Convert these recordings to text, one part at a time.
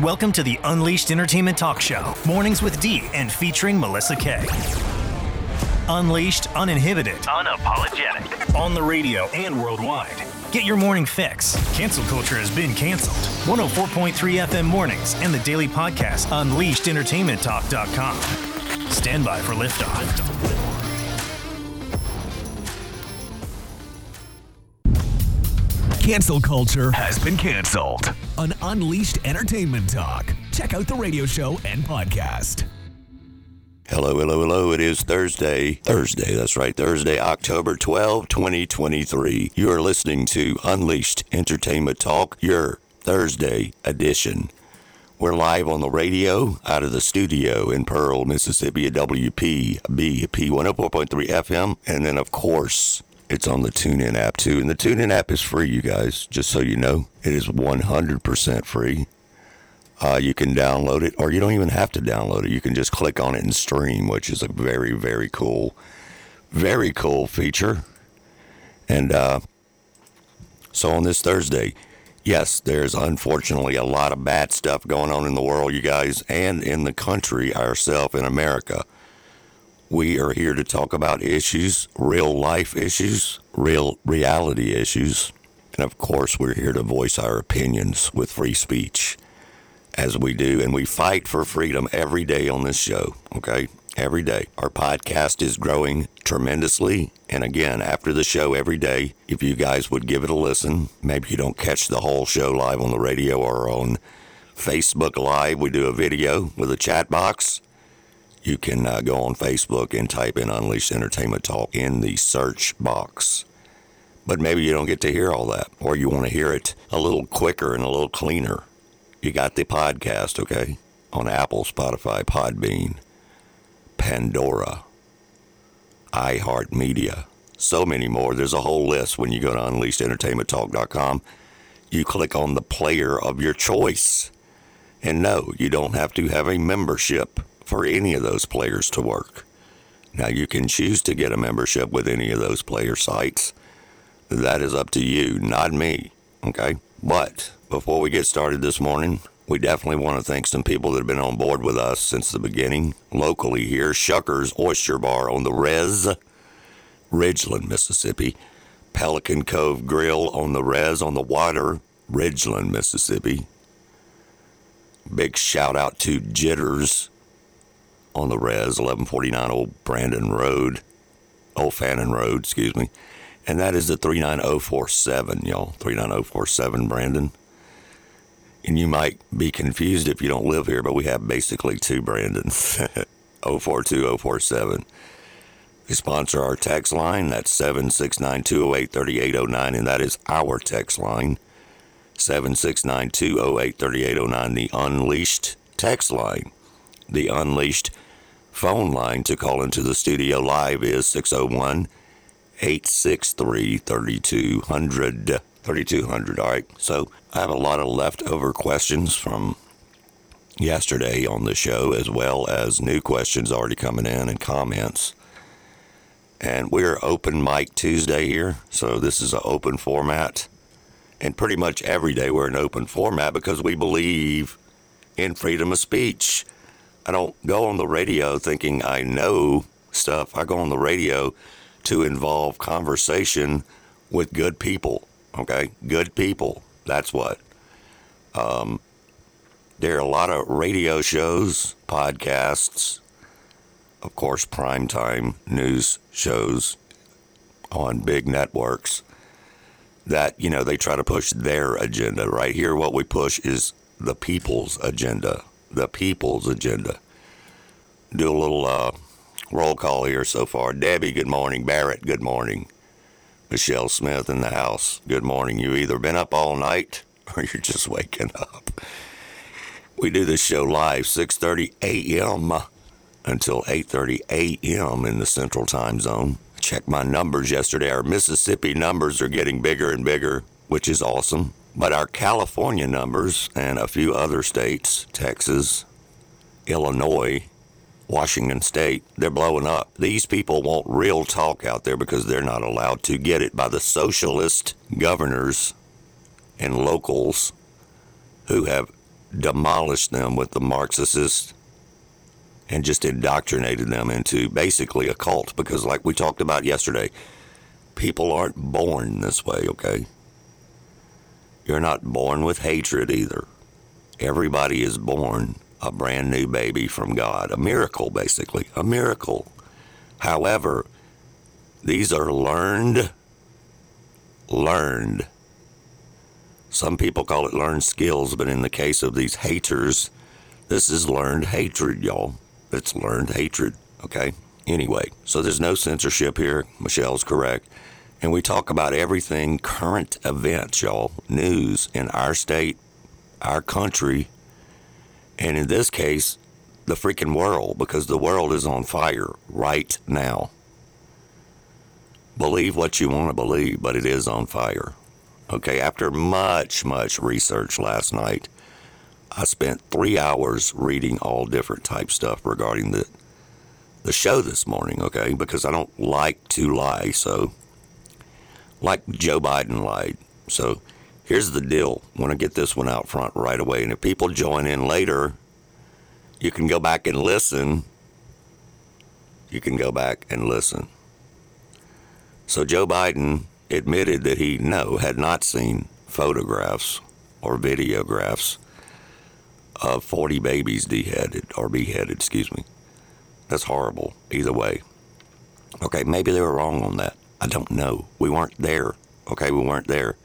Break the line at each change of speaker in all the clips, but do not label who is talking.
Welcome to the Unleashed Entertainment Talk Show, Mornings with D and featuring Melissa Kay. Unleashed, uninhibited, unapologetic, on the radio and worldwide. Get your morning fix. Cancel culture has been canceled. 104.3 FM mornings and the daily podcast, UnleashedEntertainmentTalk.com. Stand by for liftoff.
Cancel culture has been canceled. An Unleashed Entertainment Talk. Check out the radio show and podcast.
Hello, hello, hello. It is Thursday. Thursday, that's right. Thursday, October 12, 2023. You are listening to Unleashed Entertainment Talk, your Thursday edition. We're live on the radio out of the studio in Pearl, Mississippi at WPB, P104.3 FM. And then, of course, it's on the TuneIn app too. And the TuneIn app is free, you guys, just so you know. It is 100% free. Uh, you can download it, or you don't even have to download it. You can just click on it and stream, which is a very, very cool, very cool feature. And uh, so on this Thursday, yes, there's unfortunately a lot of bad stuff going on in the world, you guys, and in the country ourselves in America. We are here to talk about issues, real life issues, real reality issues. And of course, we're here to voice our opinions with free speech, as we do. And we fight for freedom every day on this show, okay? Every day. Our podcast is growing tremendously. And again, after the show every day, if you guys would give it a listen, maybe you don't catch the whole show live on the radio or on Facebook Live. We do a video with a chat box you can uh, go on Facebook and type in Unleashed Entertainment Talk in the search box. But maybe you don't get to hear all that, or you want to hear it a little quicker and a little cleaner. You got the podcast, okay? On Apple, Spotify, Podbean, Pandora, iHeartMedia, so many more. There's a whole list when you go to UnleashedEntertainmentTalk.com. You click on the player of your choice. And no, you don't have to have a membership for any of those players to work. Now, you can choose to get a membership with any of those player sites. That is up to you, not me. Okay? But before we get started this morning, we definitely want to thank some people that have been on board with us since the beginning. Locally here, Shuckers Oyster Bar on the Res, Ridgeland, Mississippi. Pelican Cove Grill on the Res on the Water, Ridgeland, Mississippi. Big shout out to Jitters on the res, 1149 Old Brandon Road, Old Fannin Road, excuse me. And that is the 39047, y'all. 39047 Brandon. And you might be confused if you don't live here, but we have basically two Brandons 042, 047. They sponsor our text line. That's 769 208 3809, and that is our text line. 769 208 3809, the Unleashed text line. The Unleashed phone line to call into the studio live is 601 863 3200. 3200, all right. So I have a lot of leftover questions from yesterday on the show, as well as new questions already coming in and comments. And we're open mic Tuesday here, so this is an open format. And pretty much every day we're an open format because we believe in freedom of speech. I don't go on the radio thinking I know stuff. I go on the radio to involve conversation with good people. Okay, good people. That's what. Um, there are a lot of radio shows, podcasts, of course, primetime news shows on big networks that, you know, they try to push their agenda. Right here, what we push is the people's agenda the people's agenda. Do a little uh, roll call here so far. Debbie, good morning. Barrett, good morning. Michelle Smith in the house, good morning. You either been up all night or you're just waking up. We do this show live 6:30 a.m. until 8:30 a.m. in the Central Time Zone. Check my numbers yesterday. Our Mississippi numbers are getting bigger and bigger, which is awesome. But our California numbers and a few other states, Texas, Illinois, Washington State, they're blowing up. These people want real talk out there because they're not allowed to get it by the socialist governors and locals who have demolished them with the Marxists and just indoctrinated them into basically a cult because, like we talked about yesterday, people aren't born this way, okay? You're not born with hatred either. Everybody is born a brand new baby from God, a miracle, basically, a miracle. However, these are learned, learned. Some people call it learned skills, but in the case of these haters, this is learned hatred, y'all. It's learned hatred, okay? Anyway, so there's no censorship here. Michelle's correct. And we talk about everything current events, y'all, news in our state, our country, and in this case, the freaking world, because the world is on fire right now. Believe what you want to believe, but it is on fire. Okay, after much, much research last night, I spent three hours reading all different type stuff regarding the the show this morning, okay? Because I don't like to lie, so like Joe Biden lied. So here's the deal. I want to get this one out front right away. And if people join in later, you can go back and listen. You can go back and listen. So Joe Biden admitted that he no had not seen photographs or videographs of 40 babies beheaded or beheaded, excuse me. That's horrible either way. Okay, maybe they were wrong on that. I don't know. We weren't there. Okay, we weren't there.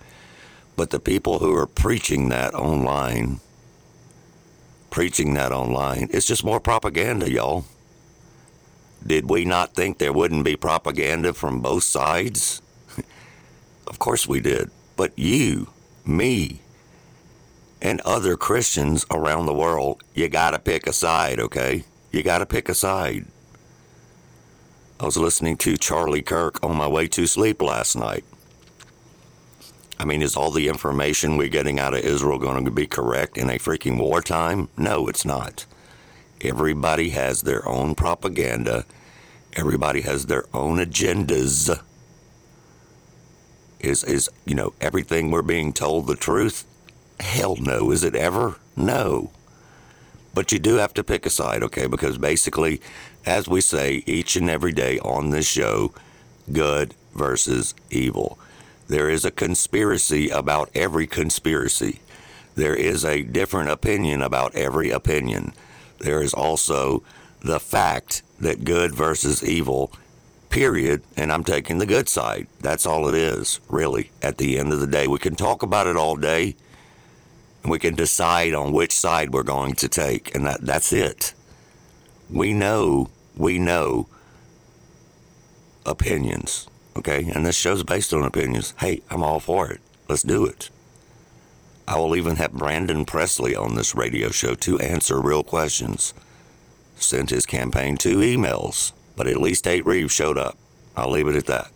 But the people who are preaching that online, preaching that online, it's just more propaganda, y'all. Did we not think there wouldn't be propaganda from both sides? of course we did. But you, me, and other Christians around the world, you got to pick a side, okay? You got to pick a side. I was listening to Charlie Kirk on my way to sleep last night. I mean, is all the information we're getting out of Israel going to be correct in a freaking wartime? No, it's not. Everybody has their own propaganda. Everybody has their own agendas. Is is you know everything we're being told the truth? Hell no. Is it ever? No. But you do have to pick a side, okay? Because basically, as we say each and every day on this show, good versus evil. There is a conspiracy about every conspiracy. There is a different opinion about every opinion. There is also the fact that good versus evil, period. And I'm taking the good side. That's all it is, really, at the end of the day. We can talk about it all day and we can decide on which side we're going to take, and that, that's it. We know, we know opinions, okay? And this show's based on opinions. Hey, I'm all for it. Let's do it. I will even have Brandon Presley on this radio show to answer real questions. Sent his campaign two emails, but at least Tate Reeves showed up. I'll leave it at that.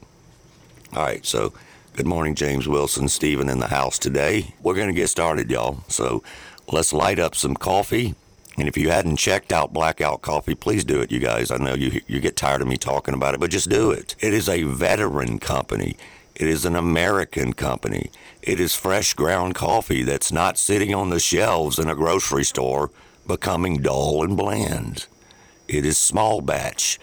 All right, so Good morning, James Wilson, Stephen in the house today. We're going to get started, y'all. So let's light up some coffee. And if you hadn't checked out Blackout Coffee, please do it, you guys. I know you, you get tired of me talking about it, but just do it. It is a veteran company. It is an American company. It is fresh ground coffee that's not sitting on the shelves in a grocery store becoming dull and bland. It is small batch.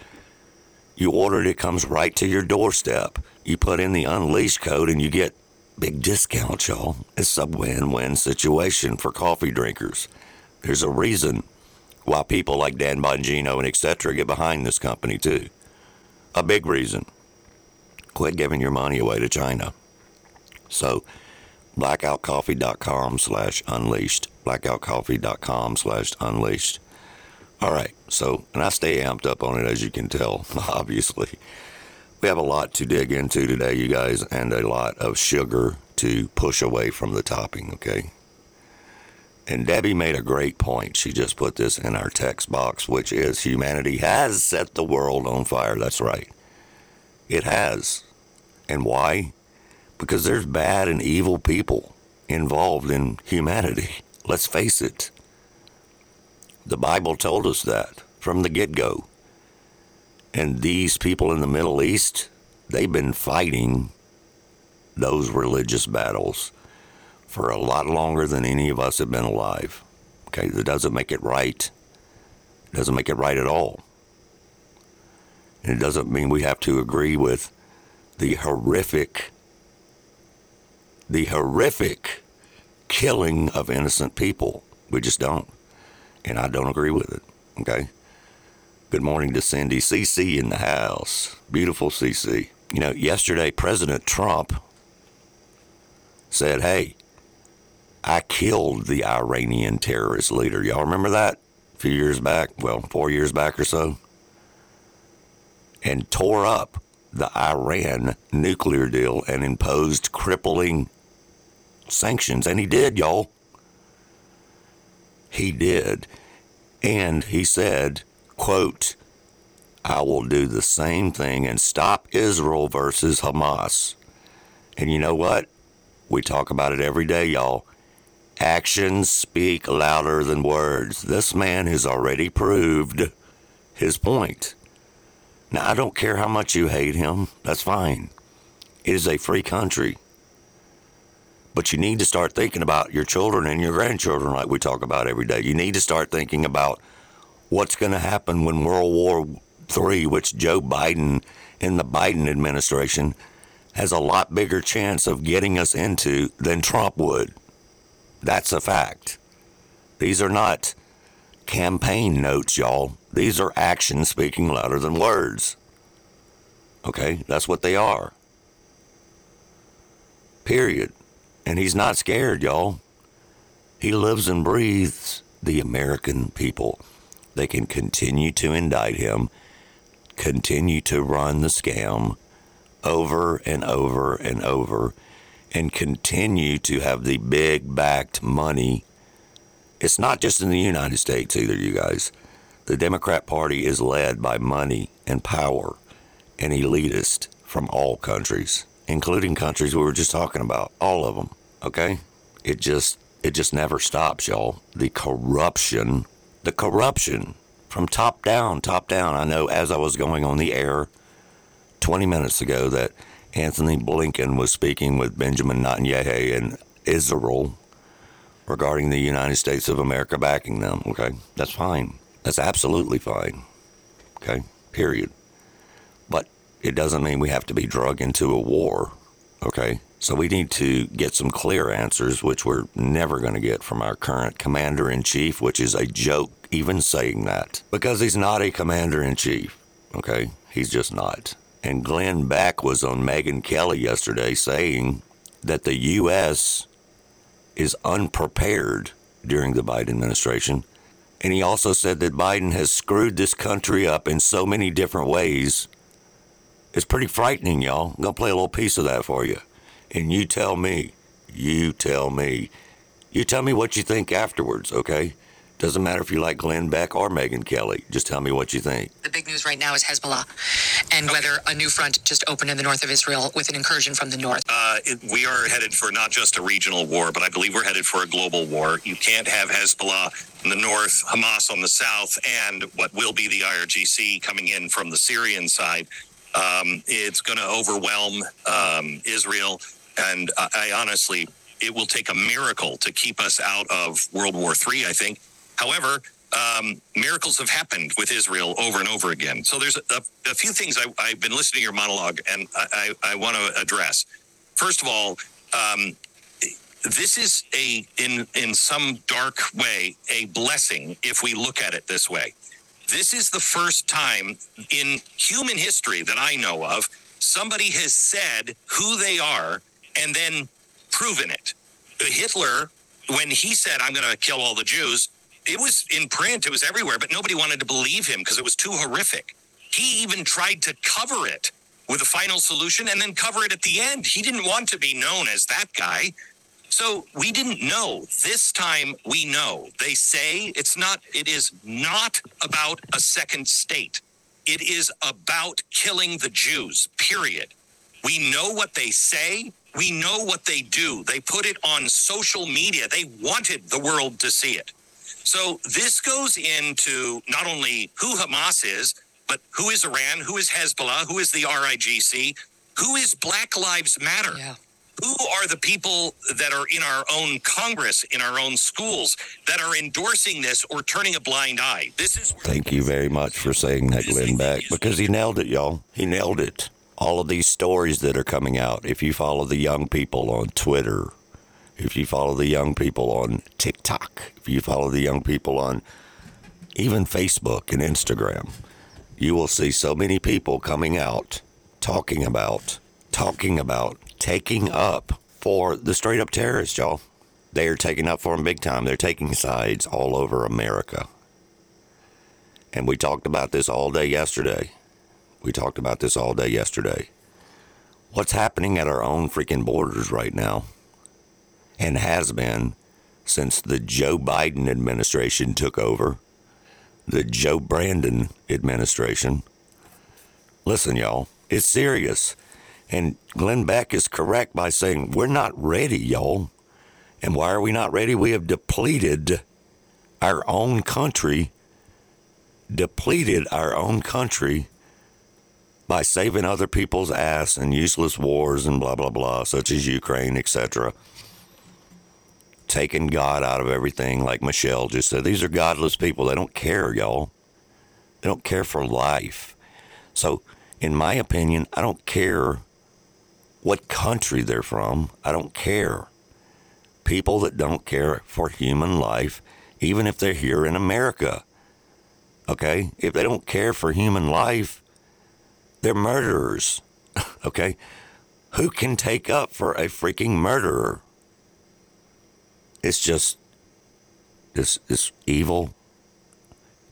You order it, it comes right to your doorstep. You put in the Unleashed code and you get big discounts, y'all. It's a win win situation for coffee drinkers. There's a reason why people like Dan Bongino and etc. get behind this company, too. A big reason. Quit giving your money away to China. So, blackoutcoffee.com slash unleashed. Blackoutcoffee.com slash unleashed. All right, so, and I stay amped up on it as you can tell, obviously. We have a lot to dig into today, you guys, and a lot of sugar to push away from the topping, okay? And Debbie made a great point. She just put this in our text box, which is humanity has set the world on fire. That's right. It has. And why? Because there's bad and evil people involved in humanity. Let's face it. The Bible told us that from the get go. And these people in the Middle East, they've been fighting those religious battles for a lot longer than any of us have been alive. Okay, that doesn't make it right. It doesn't make it right at all. And it doesn't mean we have to agree with the horrific, the horrific killing of innocent people. We just don't. And I don't agree with it. Okay? Good morning to Cindy. CC in the house. Beautiful CC. You know, yesterday, President Trump said, Hey, I killed the Iranian terrorist leader. Y'all remember that a few years back? Well, four years back or so? And tore up the Iran nuclear deal and imposed crippling sanctions. And he did, y'all. He did. And he said, quote, I will do the same thing and stop Israel versus Hamas. And you know what? We talk about it every day, y'all. Actions speak louder than words. This man has already proved his point. Now, I don't care how much you hate him. That's fine. It is a free country. But you need to start thinking about your children and your grandchildren, like we talk about every day. You need to start thinking about what's going to happen when World War III, which Joe Biden and the Biden administration has a lot bigger chance of getting us into than Trump would. That's a fact. These are not campaign notes, y'all. These are actions speaking louder than words. Okay? That's what they are. Period. And he's not scared, y'all. He lives and breathes the American people. They can continue to indict him, continue to run the scam over and over and over, and continue to have the big backed money. It's not just in the United States either, you guys. The Democrat Party is led by money and power and elitist from all countries, including countries we were just talking about, all of them. Okay? It just it just never stops, y'all. The corruption, the corruption from top down, top down. I know as I was going on the air 20 minutes ago that Antony Blinken was speaking with Benjamin Netanyahu in Israel regarding the United States of America backing them. Okay? That's fine. That's absolutely fine. Okay? Period. But it doesn't mean we have to be drug into a war. Okay? So we need to get some clear answers, which we're never going to get from our current commander in chief, which is a joke even saying that because he's not a commander in chief. Okay? He's just not. And Glenn Beck was on Megyn Kelly yesterday saying that the U.S. is unprepared during the Biden administration and he also said that Biden has screwed this country up in so many different ways. It's pretty frightening, y'all. I'm going to play a little piece of that for you. And you tell me, you tell me, you tell me what you think afterwards, okay? Doesn't matter if you like Glenn Beck or Megyn Kelly. Just tell me what you think.
The big news right now is Hezbollah and okay. whether a new front just opened in the north of Israel with an incursion from the north.
Uh, it, we are headed for not just a regional war, but I believe we're headed for a global war. You can't have Hezbollah in the north, Hamas on the south, and what will be the IRGC coming in from the Syrian side. Um, it's going to overwhelm um, Israel. And I, I honestly, it will take a miracle to keep us out of World War III, I think. However, um, miracles have happened with Israel over and over again. So there's a, a few things I, have been listening to your monologue and I, I, I want to address. First of all, um, this is a in in some dark way a blessing if we look at it this way. This is the first time in human history that I know of somebody has said who they are and then proven it. Hitler, when he said, I'm going to kill all the Jews, it was in print, it was everywhere, but nobody wanted to believe him because it was too horrific. He even tried to cover it with a final solution and then cover it at the end. He didn't want to be known as that guy. So we didn't know. This time we know. They say it's not, it is not about a second state. It is about killing the Jews, period. We know what they say. We know what they do. They put it on social media. They wanted the world to see it. So this goes into not only who Hamas is, but who is Iran, who is Hezbollah, who is the RIGC, who is Black Lives Matter. Yeah. Who are the people that are in our own Congress, in our own schools, that are endorsing this or turning a blind eye? This is.
Thank you very much for saying that, Glenn Beck, because he nailed it, y'all. He nailed it. All of these stories that are coming out, if you follow the young people on Twitter, if you follow the young people on TikTok, if you follow the young people on even Facebook and Instagram, you will see so many people coming out talking about, talking about taking up for the straight up terrorists, y'all. They are taking up for them big time. They're taking sides all over America. And we talked about this all day yesterday. We talked about this all day yesterday. What's happening at our own freaking borders right now and has been since the Joe Biden administration took over, the Joe Brandon administration. Listen, y'all, it's serious. And Glenn Beck is correct by saying we're not ready, y'all. And why are we not ready? We have depleted our own country, depleted our own country by saving other people's ass in useless wars and blah, blah, blah, such as Ukraine, etc. Taking God out of everything, like Michelle just said. These are godless people. They don't care, y'all. They don't care for life. So, in my opinion, I don't care what country they're from. I don't care. People that don't care for human life, even if they're here in America. Okay? If they don't care for human life, they're murderers. okay? Who can take up for a freaking murderer? It's just this this evil,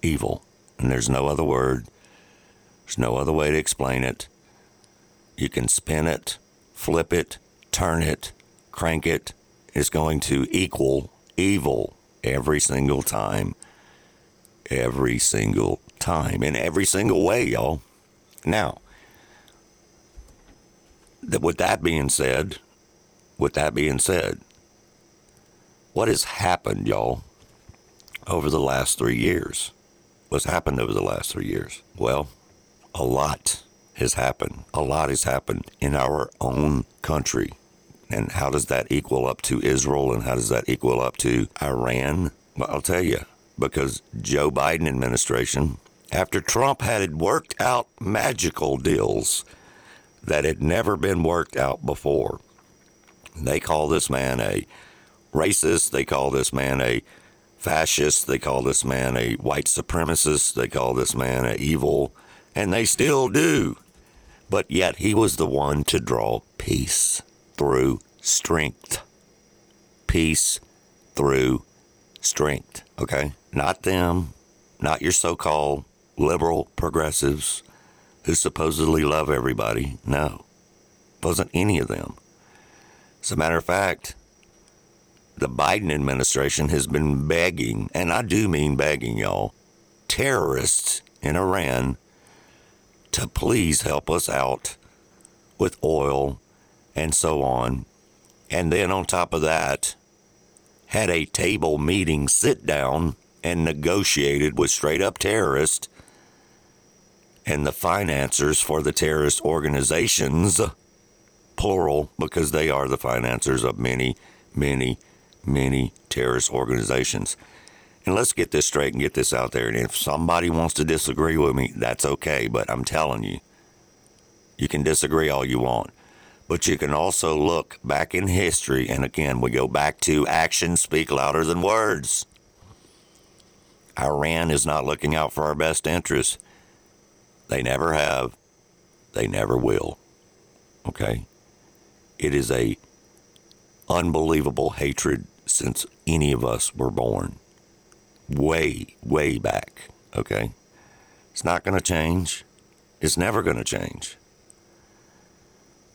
evil. And there's no other word. There's no other way to explain it. You can spin it flip it, turn it, crank it. it, is going to equal evil every single time. Every single time. In every single way, y'all. Now, that with that being said, with that being said, what has happened, y'all, over the last three years? What's happened over the last three years? Well, a lot has happened. A lot has happened in our own country. And how does that equal up to Israel and how does that equal up to Iran? Well, I'll tell you, because Joe Biden administration, after Trump had worked out magical deals that had never been worked out before, they call this man a racist, they call this man a fascist, they call this man a white supremacist, they call this man a evil, and they still do. But yet he was the one to draw peace through strength. Peace through strength, okay? Not them, not your so called liberal progressives who supposedly love everybody. No, wasn't any of them. As a matter of fact, the Biden administration has been begging, and I do mean begging, y'all, terrorists in Iran to please help us out with oil and so on. And then on top of that, had a table meeting, sit down, and negotiated with straight up terrorists and the financiers for the terrorist organizations, plural, because they are the financiers of many, many, many terrorist organizations. And let's get this straight and get this out there. And if somebody wants to disagree with me, that's okay. But I'm telling you, you can disagree all you want. But you can also look back in history. And again, we go back to actions speak louder than words. Iran is not looking out for our best interests. They never have. They never will. Okay? It is a unbelievable hatred since any of us were born way, way back. Okay? It's not going to change. It's never going to change.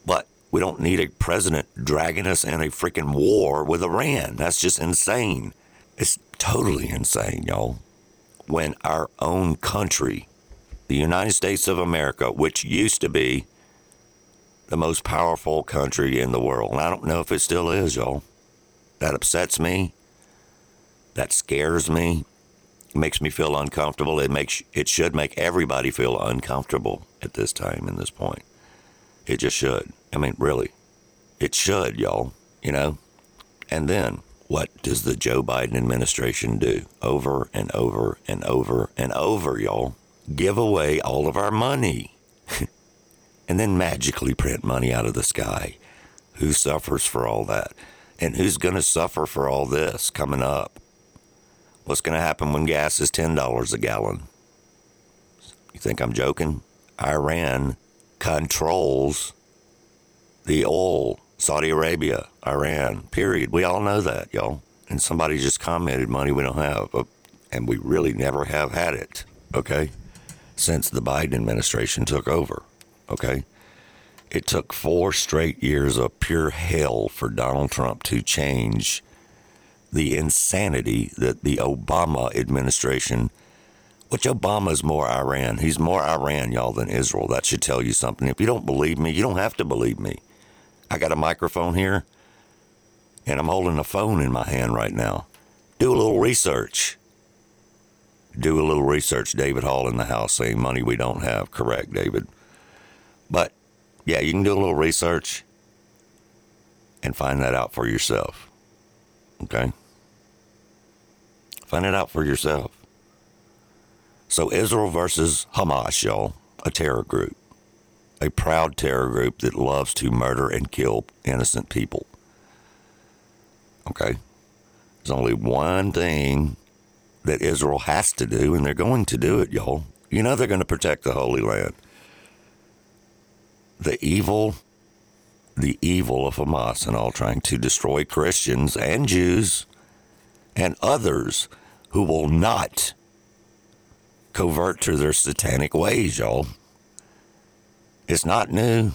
But we don't need a president dragging us in a freaking war with Iran. That's just insane. It's totally insane, y'all. When our own country, the United States of America, which used to be the most powerful country in the world, and I don't know if it still is, y'all. That upsets me that scares me. It makes me feel uncomfortable. It makes it should make everybody feel uncomfortable at this time and this point. It just should. I mean, really. It should, y'all, you know? And then what does the Joe Biden administration do? Over and over and over and over, y'all. Give away all of our money. and then magically print money out of the sky. Who suffers for all that? And who's going to suffer for all this coming up? What's going to happen when gas is $10 a gallon? You think I'm joking? Iran controls the oil, Saudi Arabia, Iran, period. We all know that, y'all. And somebody just commented money we don't have, uh, and we really never have had it, okay, since the Biden administration took over, okay? It took four straight years of pure hell for Donald Trump to change the insanity that the Obama administration, which Obama's more Iran, he's more Iran, y'all, than Israel. That should tell you something. If you don't believe me, you don't have to believe me. I got a microphone here, and I'm holding a phone in my hand right now. Do a little research. Do a little research. David Hall in the house saying money we don't have. Correct, David. But yeah, you can do a little research and find that out for yourself. Okay? Find it out for yourself. So, Israel versus Hamas, y'all, a terror group, a proud terror group that loves to murder and kill innocent people. Okay? There's only one thing that Israel has to do, and they're going to do it, y'all. You know they're going to protect the Holy Land. The evil, the evil of Hamas and all trying to destroy Christians and Jews and others who will not covert to their satanic ways, y'all. It's not new.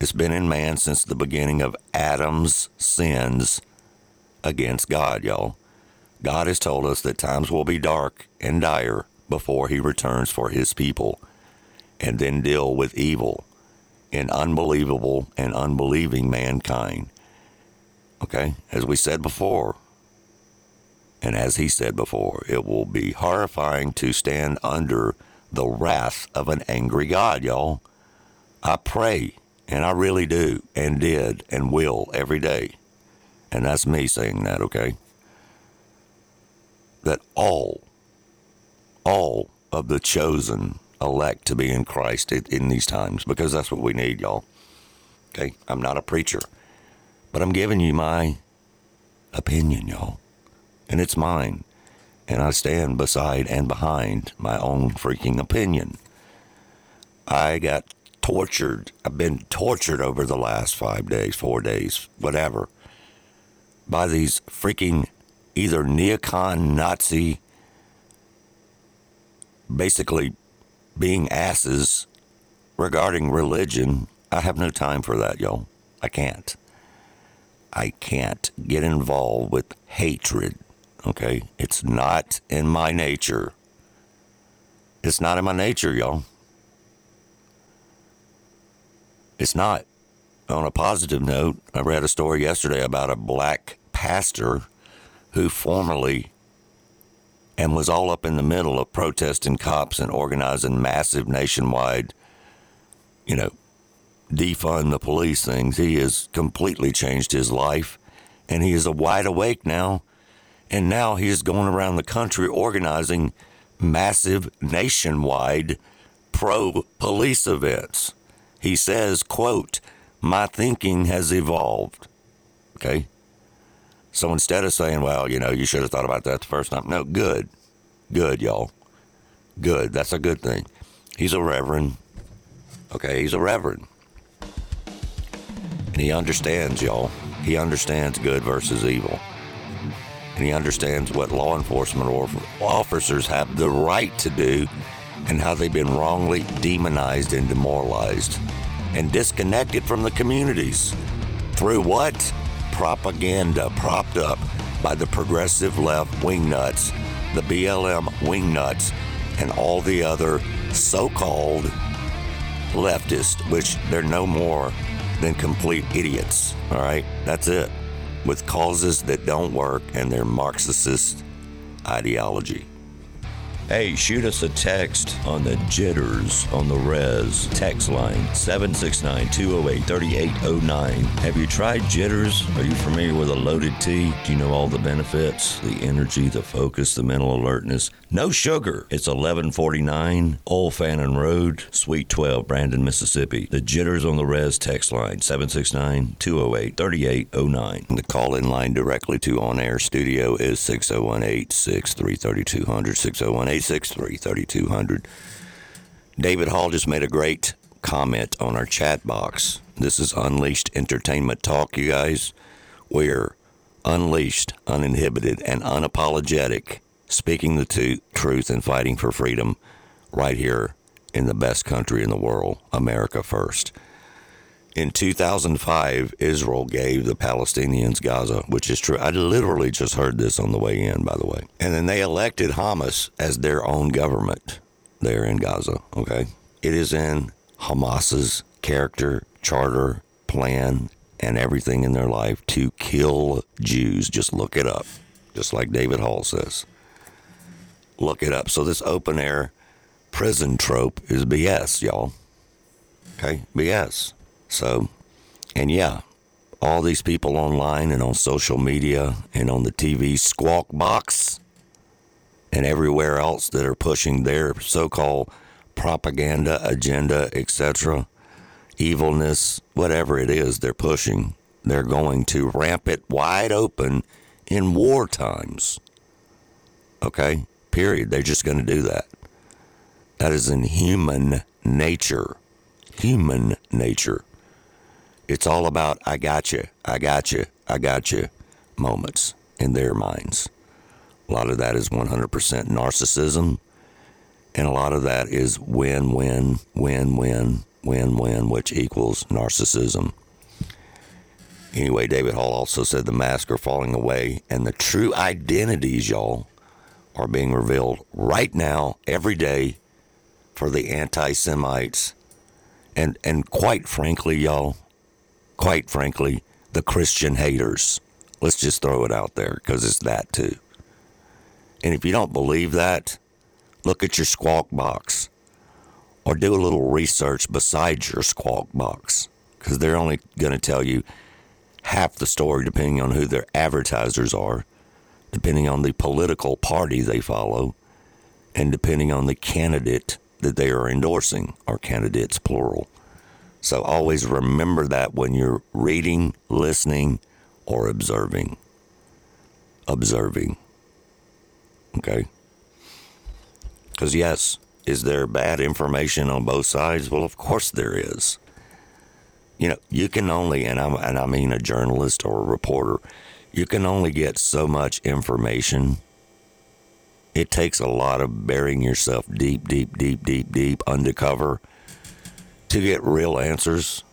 It's been in man since the beginning of Adam's sins against God, y'all. God has told us that times will be dark and dire before he returns for his people and then deal with evil in unbelievable and unbelieving mankind. Okay, as we said before, and as he said before, it will be horrifying to stand under the wrath of an angry God, y'all. I pray, and I really do, and did, and will every day. And that's me saying that, okay? That all, all of the chosen elect to be in Christ in these times, because that's what we need, y'all. Okay? I'm not a preacher, but I'm giving you my opinion, y'all and it's mine. And I stand beside and behind my own freaking opinion. I got tortured. I've been tortured over the last five days, four days, whatever, by these freaking either neocon Nazi, basically being asses regarding religion. I have no time for that, y'all. I can't. I can't get involved with hatred Okay? It's not in my nature. It's not in my nature, y'all. It's not. On a positive note, I read a story yesterday about a black pastor who formerly and was all up in the middle of protesting cops and organizing massive nationwide, you know, defund the police things. He has completely changed his life and he is a wide awake now and now he is going around the country organizing massive nationwide pro police events. He says, quote, my thinking has evolved. Okay. So instead of saying, well, you know, you should have thought about that the first time, no, good. Good, y'all. Good. That's a good thing. He's a reverend. Okay, he's a reverend. And he understands, y'all. He understands good versus evil and he understands what law enforcement or officers have the right to do and how they've been wrongly demonized and demoralized and disconnected from the communities through what? Propaganda propped up by the progressive left wingnuts, the BLM wingnuts, and all the other so called leftists, which they're no more than complete idiots. All right? That's it with causes that don't work and their Marxist ideology. Hey, shoot us a text on the jitters on the res text line 769 208 3809. Have you tried jitters? Are you familiar with a loaded tea? Do you know all the benefits? The energy, the focus, the mental alertness. No sugar. It's 1149 Old Fannin Road, Suite 12, Brandon, Mississippi. The jitters on the res text line 769 208 3809. The call in line directly to On Air Studio is 601 863 3200. 601 863 3200. David Hall just made a great comment on our chat box. This is Unleashed Entertainment Talk, you guys. We're unleashed, uninhibited, and unapologetic, speaking the t- truth and fighting for freedom right here in the best country in the world, America first. In 2005, Israel gave the Palestinians Gaza, which is true. I literally just heard this on the way in, by the way. And then they elected Hamas as their own government there in Gaza, okay? It is in Hamas's character, charter, plan, and everything in their life to kill Jews. Just look it up, just like David Hall says. Look it up. So, this open air prison trope is BS, y'all. Okay? BS. So, and yeah, all these people online and on social media and on the TV squawk box and everywhere else that are pushing their so-called propaganda agenda, etc., evilness, whatever it is they're pushing, they're going to ramp it wide open in war times. Okay? Period. They're just going to do that. That is in human nature. Human nature. It's all about I got you, I got you, I got you moments in their minds. A lot of that is 100% narcissism, and a lot of that is win, win, win, win, win, win, which equals narcissism. Anyway, David Hall also said the masks are falling away, and the true identities, y'all, are being revealed right now, every day, for the anti Semites. And, and quite frankly, y'all, quite frankly, the Christian haters. Let's just throw it out there because it's that too. And if you don't believe that, look at your squawk box or do a little research besides your squawk box because they're only going to tell you half the story depending on who their advertisers are, depending on the political party they follow, and depending on the candidate that they are endorsing, or candidates plural. So always remember that when you're reading, listening, or observing. Observing. Okay? Because, yes, is there bad information on both sides? Well, of course there is. You know, you can only, and, I'm, and I mean a journalist or a reporter, you can only get so much information. It takes a lot of burying yourself deep, deep, deep, deep, deep undercover to get real answers.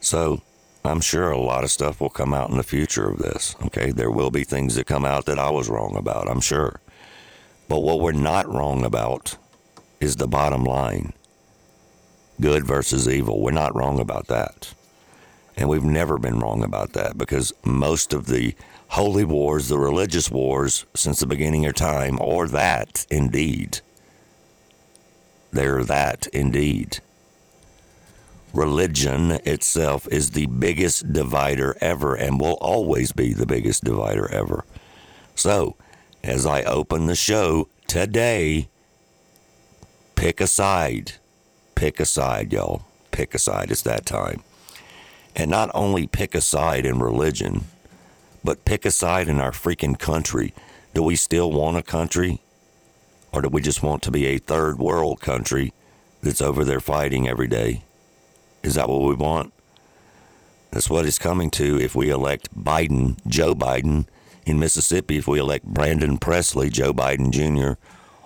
So I'm sure a lot of stuff will come out in the future of this. Okay. There will be things that come out that I was wrong about, I'm sure. But what we're not wrong about is the bottom line good versus evil. We're not wrong about that. And we've never been wrong about that because most of the holy wars, the religious wars since the beginning of time, are that indeed. They're that indeed religion itself is the biggest divider ever and will always be the biggest divider ever. So, as I open the show today, pick a side. Pick a side, y'all. Pick a side. It's that time. And not only pick a side in religion, but pick a side in our freaking country. Do we still want a country? Or do we just want to be a third world country that's over there fighting every day? Is that what we want? That's what it's coming to if we elect Biden, Joe Biden, in Mississippi, if we elect Brandon Presley, Joe Biden Jr.,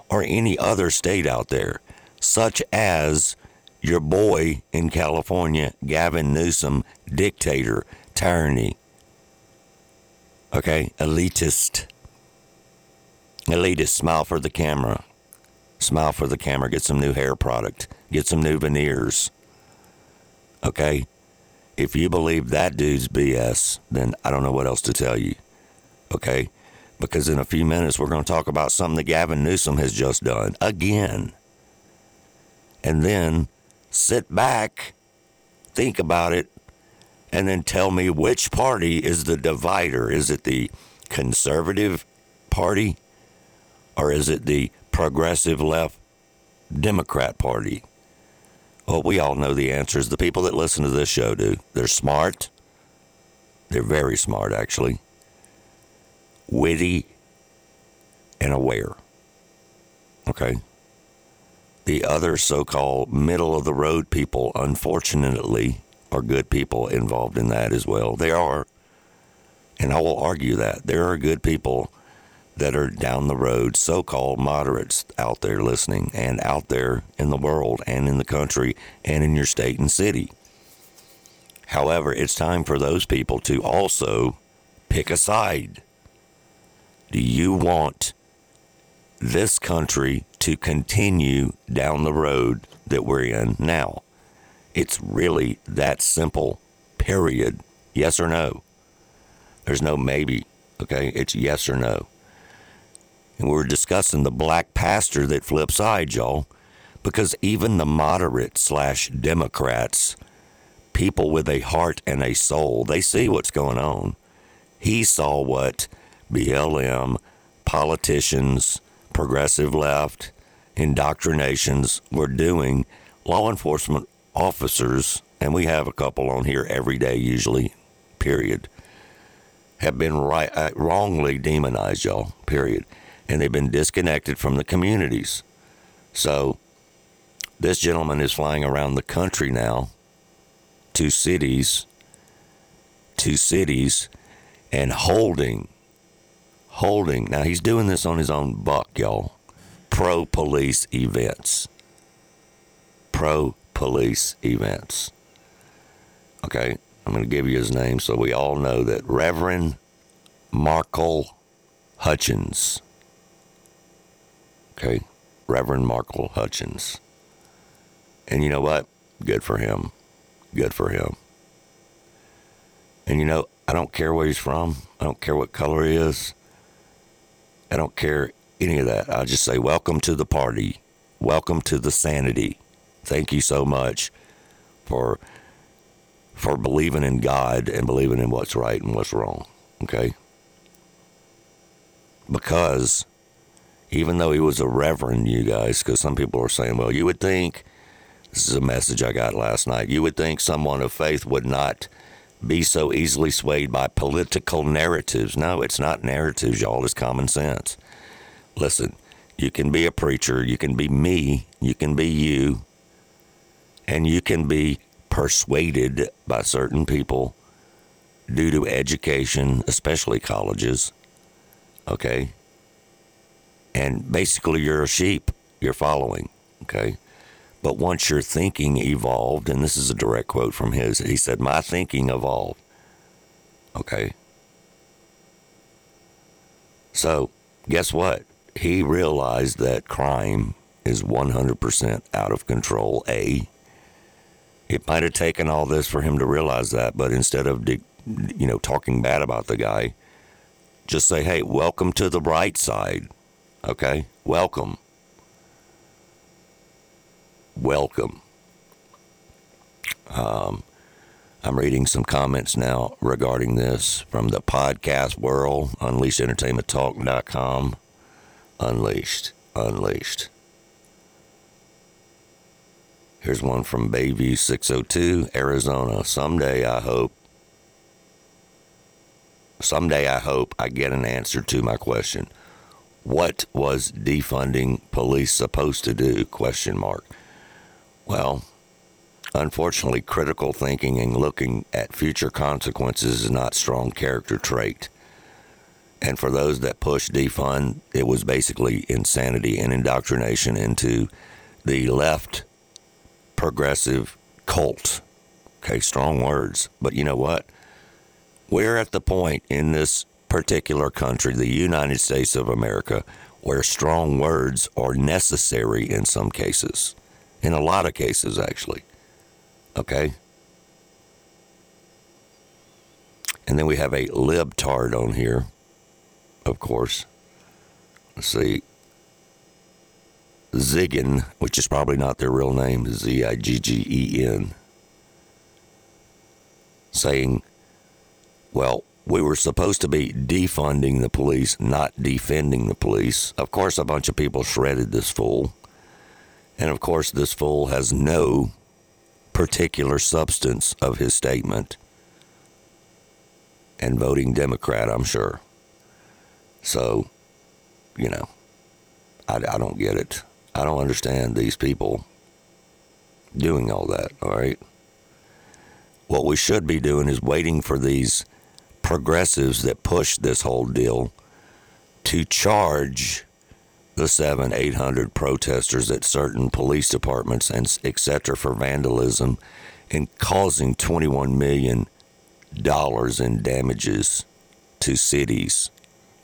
or any other state out there, such as your boy in California, Gavin Newsom, dictator, tyranny. Okay, elitist. Elitist, smile for the camera. Smile for the camera, get some new hair product, get some new veneers. Okay? If you believe that dude's BS, then I don't know what else to tell you. Okay? because in a few minutes we're going to talk about something that Gavin Newsom has just done again. And then sit back, think about it, and then tell me which party is the divider. Is it the conservative party or is it the progressive left Democrat party? Well, we all know the answers. The people that listen to this show do. They're smart. They're very smart, actually. Witty and aware. Okay? The other so called middle of the road people, unfortunately, are good people involved in that as well. They are. And I will argue that. There are good people that are down the road, so called moderates out there listening and out there in the world and in the country and in your state and city. However, it's time for those people to also pick a side. Do you want this country to continue down the road that we're in now? It's really that simple, period. Yes or no? There's no maybe, okay? It's yes or no. And we were discussing the black pastor that flips sides, y'all, because even the moderate slash Democrats, people with a heart and a soul, they see what's going on. He saw what BLM, politicians, progressive left, indoctrinations were doing. Law enforcement officers, and we have a couple on here every day, usually, period, have been right, uh, wrongly demonized, y'all, period. And they've been disconnected from the communities. So this gentleman is flying around the country now to cities, to cities, and holding, holding. Now he's doing this on his own buck, y'all. Pro police events. Pro police events. Okay, I'm going to give you his name so we all know that Reverend Markel Hutchins. Okay, Reverend Markel Hutchins. And you know what? Good for him. Good for him. And you know, I don't care where he's from. I don't care what color he is. I don't care any of that. I just say, welcome to the party. Welcome to the sanity. Thank you so much for for believing in God and believing in what's right and what's wrong. Okay? Because even though he was a reverend, you guys, because some people are saying, well, you would think, this is a message I got last night, you would think someone of faith would not be so easily swayed by political narratives. No, it's not narratives, y'all, it's common sense. Listen, you can be a preacher, you can be me, you can be you, and you can be persuaded by certain people due to education, especially colleges. Okay? And basically, you're a sheep, you're following. Okay? But once your thinking evolved, and this is a direct quote from his, he said, My thinking evolved. Okay? So, guess what? He realized that crime is 100% out of control, A. It might have taken all this for him to realize that, but instead of, you know, talking bad about the guy, just say, hey, welcome to the bright side. Okay? Welcome. Welcome. Um, I'm reading some comments now regarding this from the podcast world, unleashedentertainmenttalk.com. Unleashed. Unleashed. Here's one from Bayview 602, Arizona. Someday I hope someday I hope I get an answer to my question. What was defunding police supposed to do? Question mark. Well, unfortunately, critical thinking and looking at future consequences is not strong character trait. And for those that push defund, it was basically insanity and indoctrination into the left progressive cult. Okay, strong words. But you know what? We're at the point in this particular country, the United States of America, where strong words are necessary in some cases. In a lot of cases, actually. Okay? And then we have a libtard on here. of course. Let's see. Ziggin, which is probably not their real name, Z I G G E N, saying, well, we were supposed to be defunding the police, not defending the police. Of course, a bunch of people shredded this fool. And of course, this fool has no particular substance of his statement. And voting Democrat, I'm sure. So, you know, I, I don't get it. I don't understand these people doing all that, all right? What we should be doing is waiting for these progressives that push this whole deal to charge the seven, eight hundred protesters at certain police departments and etc. for vandalism and causing twenty-one million dollars in damages to cities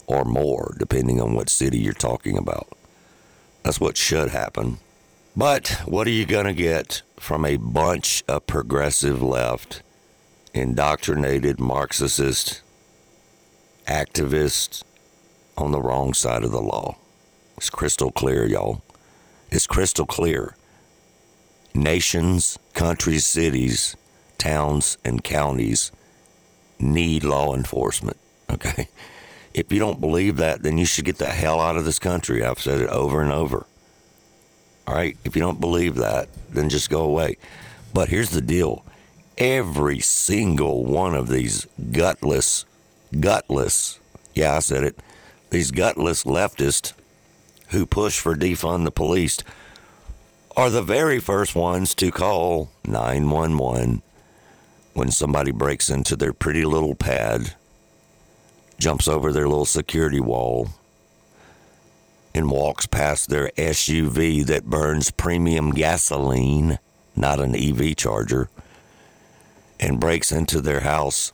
or more, depending on what city you're talking about. That's what should happen. But what are you going to get from a bunch of progressive left, indoctrinated Marxist activists on the wrong side of the law? It's crystal clear, y'all. It's crystal clear. Nations, countries, cities, towns, and counties need law enforcement. Okay? If you don't believe that, then you should get the hell out of this country. I've said it over and over. All right? If you don't believe that, then just go away. But here's the deal every single one of these gutless, gutless, yeah, I said it, these gutless leftists who push for defund the police are the very first ones to call 911 when somebody breaks into their pretty little pad jumps over their little security wall and walks past their SUV that burns premium gasoline, not an EV charger, and breaks into their house.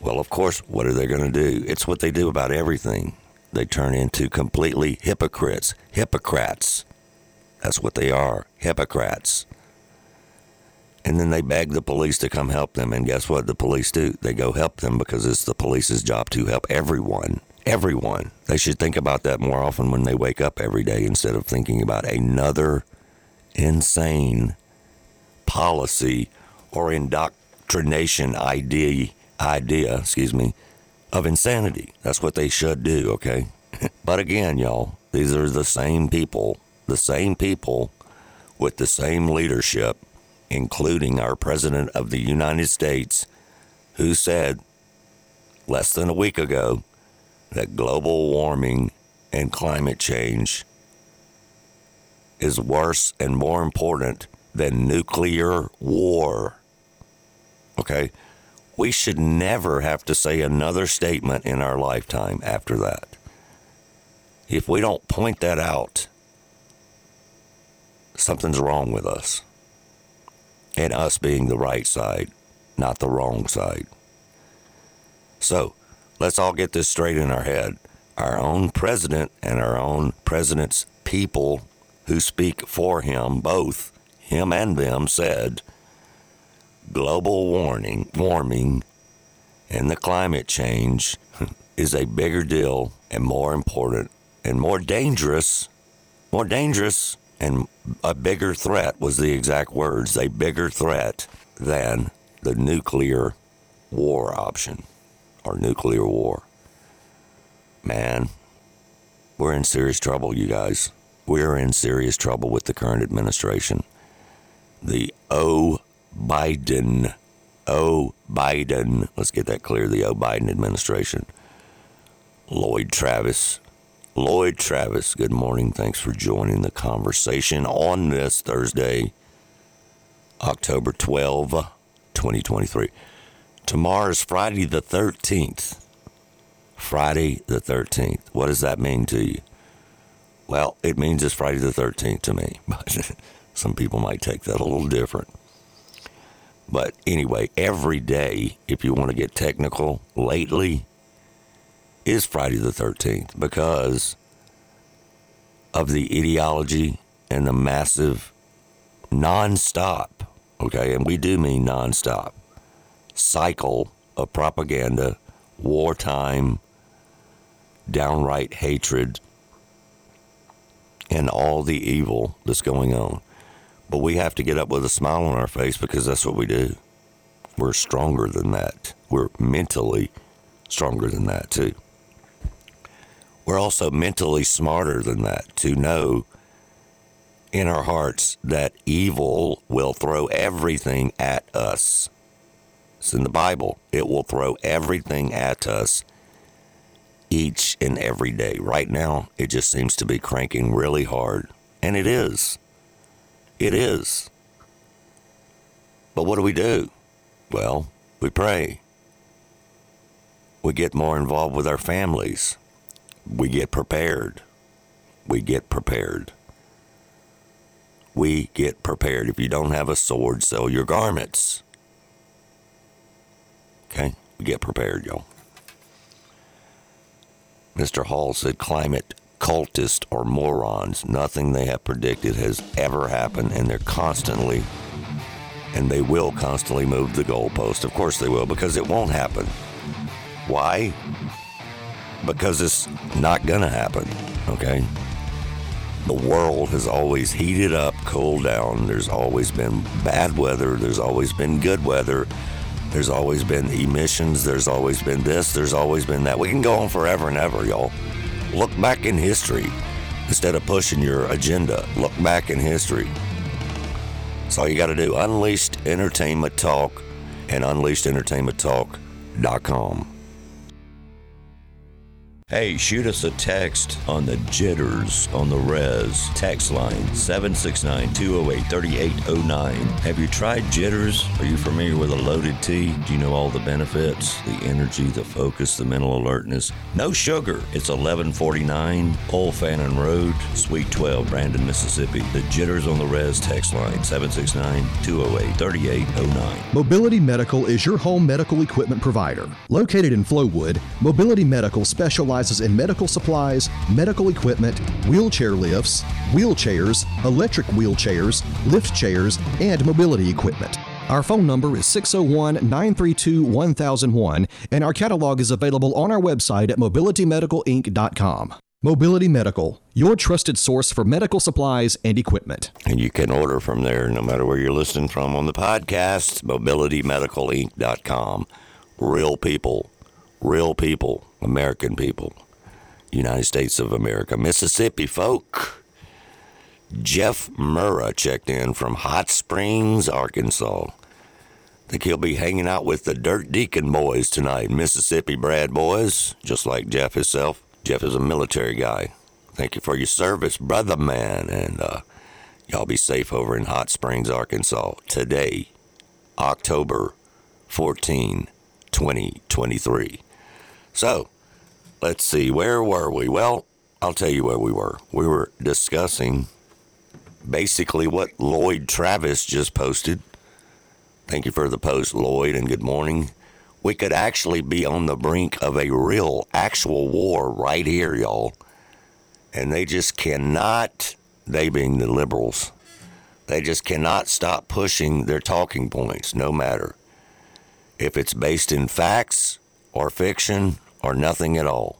Well, of course, what are they going to do? It's what they do about everything. They turn into completely hypocrites. Hypocrites. That's what they are. Hypocrites. And then they beg the police to come help them. And guess what the police do? They go help them because it's the police's job to help everyone. Everyone. They should think about that more often when they wake up every day instead of thinking about another insane policy or indoctrination idea idea, excuse me, of insanity. That's what they should do, okay? but again, y'all, these are the same people, the same people with the same leadership including our President of the United States, who said less than a week ago that global warming and climate change is worse and more important than nuclear war. Okay? We should never have to say another statement in our lifetime after that. If we don't point that out, something's wrong with us and us being the right side, not the wrong side. So let's all get this straight in our head. Our own president and our own president's people who speak for him, both him and them, said global warning, warming and the climate change is a bigger deal and more important and more dangerous, more dangerous and a bigger threat was the exact words, a bigger threat than the nuclear war option or nuclear war. Man, we're in serious trouble, you guys. We're in serious trouble with the current administration. The O Biden, O Biden, let's get that clear, the O Biden administration. Lloyd Travis, Lloyd Travis, good morning. Thanks for joining the conversation on this Thursday, October 12, 2023. Tomorrow is Friday the 13th. Friday the 13th. What does that mean to you? Well, it means it's Friday the 13th to me, but some people might take that a little different. But anyway, every day, if you want to get technical, lately, is Friday the 13th because of the ideology and the massive nonstop, okay, and we do mean nonstop, cycle of propaganda, wartime, downright hatred and all the evil that's going on. But we have to get up with a smile on our face because that's what we do. We're stronger than that. We're mentally stronger than that, too. We're also mentally smarter than that to know in our hearts that evil will throw everything at us. It's in the Bible. It will throw everything at us each and every day. Right now, it just seems to be cranking really hard. And it is. It is. But what do we do? Well, we pray. We get more involved with our families. We get prepared. We get prepared. We get prepared. If you don't have a sword, sell your garments. Okay? We get prepared, y'all. Mr. Hall said climate cultists or morons. Nothing they have predicted has ever happened, and they're constantly, and they will constantly move the goalpost. Of course they will, because it won't happen. Why? Because it's not going to happen, okay? The world has always heated up, cooled down. There's always been bad weather, there's always been good weather. There's always been emissions. There's always been this. There's always been that. We can go on forever and ever, y'all. Look back in history instead of pushing your agenda. Look back in history. That's all you got to do. Unleashed Entertainment Talk and UnleashedEntertainmentTalk.com. Hey, shoot us a text on the jitters on the res text line 769 208 3809. Have you tried jitters? Are you familiar with a loaded tea? Do you know all the benefits? The energy, the focus, the mental alertness. No sugar. It's 1149 Old Fannin Road, Suite 12, Brandon, Mississippi. The jitters on the res text line 769 208 3809.
Mobility Medical is your home medical equipment provider. Located in Flowood, Mobility Medical specializes in medical supplies, medical equipment, wheelchair lifts, wheelchairs, electric wheelchairs, lift chairs, and mobility equipment. Our phone number is 601 932 1001, and our catalog is available on our website at mobilitymedicalinc.com. Mobility Medical, your trusted source for medical supplies and equipment.
And you can order from there no matter where you're listening from on the podcast, mobilitymedicalinc.com. Real people, real people, American people, United States of America, Mississippi folk. Jeff Murrah checked in from Hot Springs, Arkansas. Think he'll be hanging out with the Dirt Deacon boys tonight, Mississippi Brad boys, just like Jeff himself. Jeff is a military guy. Thank you for your service, brother man, and uh, y'all be safe over in Hot Springs, Arkansas today, October 14, 2023. So, let's see, where were we? Well, I'll tell you where we were. We were discussing basically what Lloyd Travis just posted. Thank you for the post, Lloyd, and good morning. We could actually be on the brink of a real, actual war right here, y'all. And they just cannot, they being the liberals, they just cannot stop pushing their talking points, no matter if it's based in facts or fiction or nothing at all.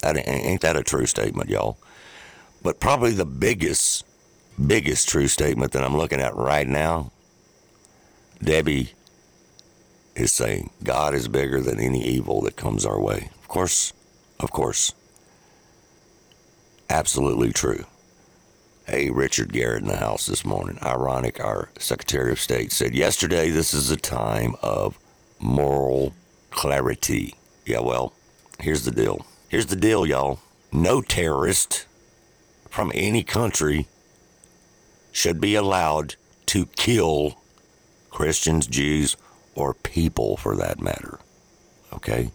That ain't that a true statement, y'all? But probably the biggest, biggest true statement that I'm looking at right now, Debbie is saying God is bigger than any evil that comes our way. Of course, of course. Absolutely true. Hey, Richard Garrett in the house this morning. Ironic, our Secretary of State said yesterday this is a time of moral clarity. Yeah, well, here's the deal. Here's the deal, y'all. No terrorist from any country should be allowed to kill Christians, Jews, or people for that matter. Okay?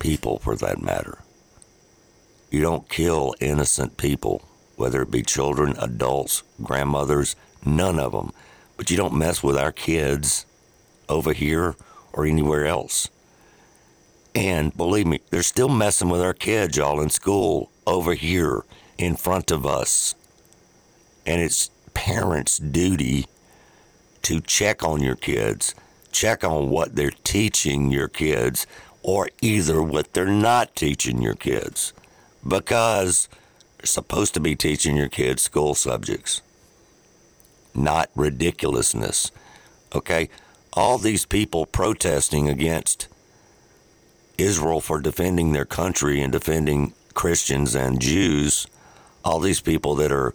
People for that matter. You don't kill innocent people, whether it be children, adults, grandmothers, none of them. But you don't mess with our kids over here or anywhere else. And believe me, they're still messing with our kids, y'all, in school over here in front of us. And it's parents' duty to check on your kids, check on what they're teaching your kids, or either what they're not teaching your kids because they're supposed to be teaching your kids school subjects, not ridiculousness. Okay? All these people protesting against Israel for defending their country and defending Christians and Jews, all these people that are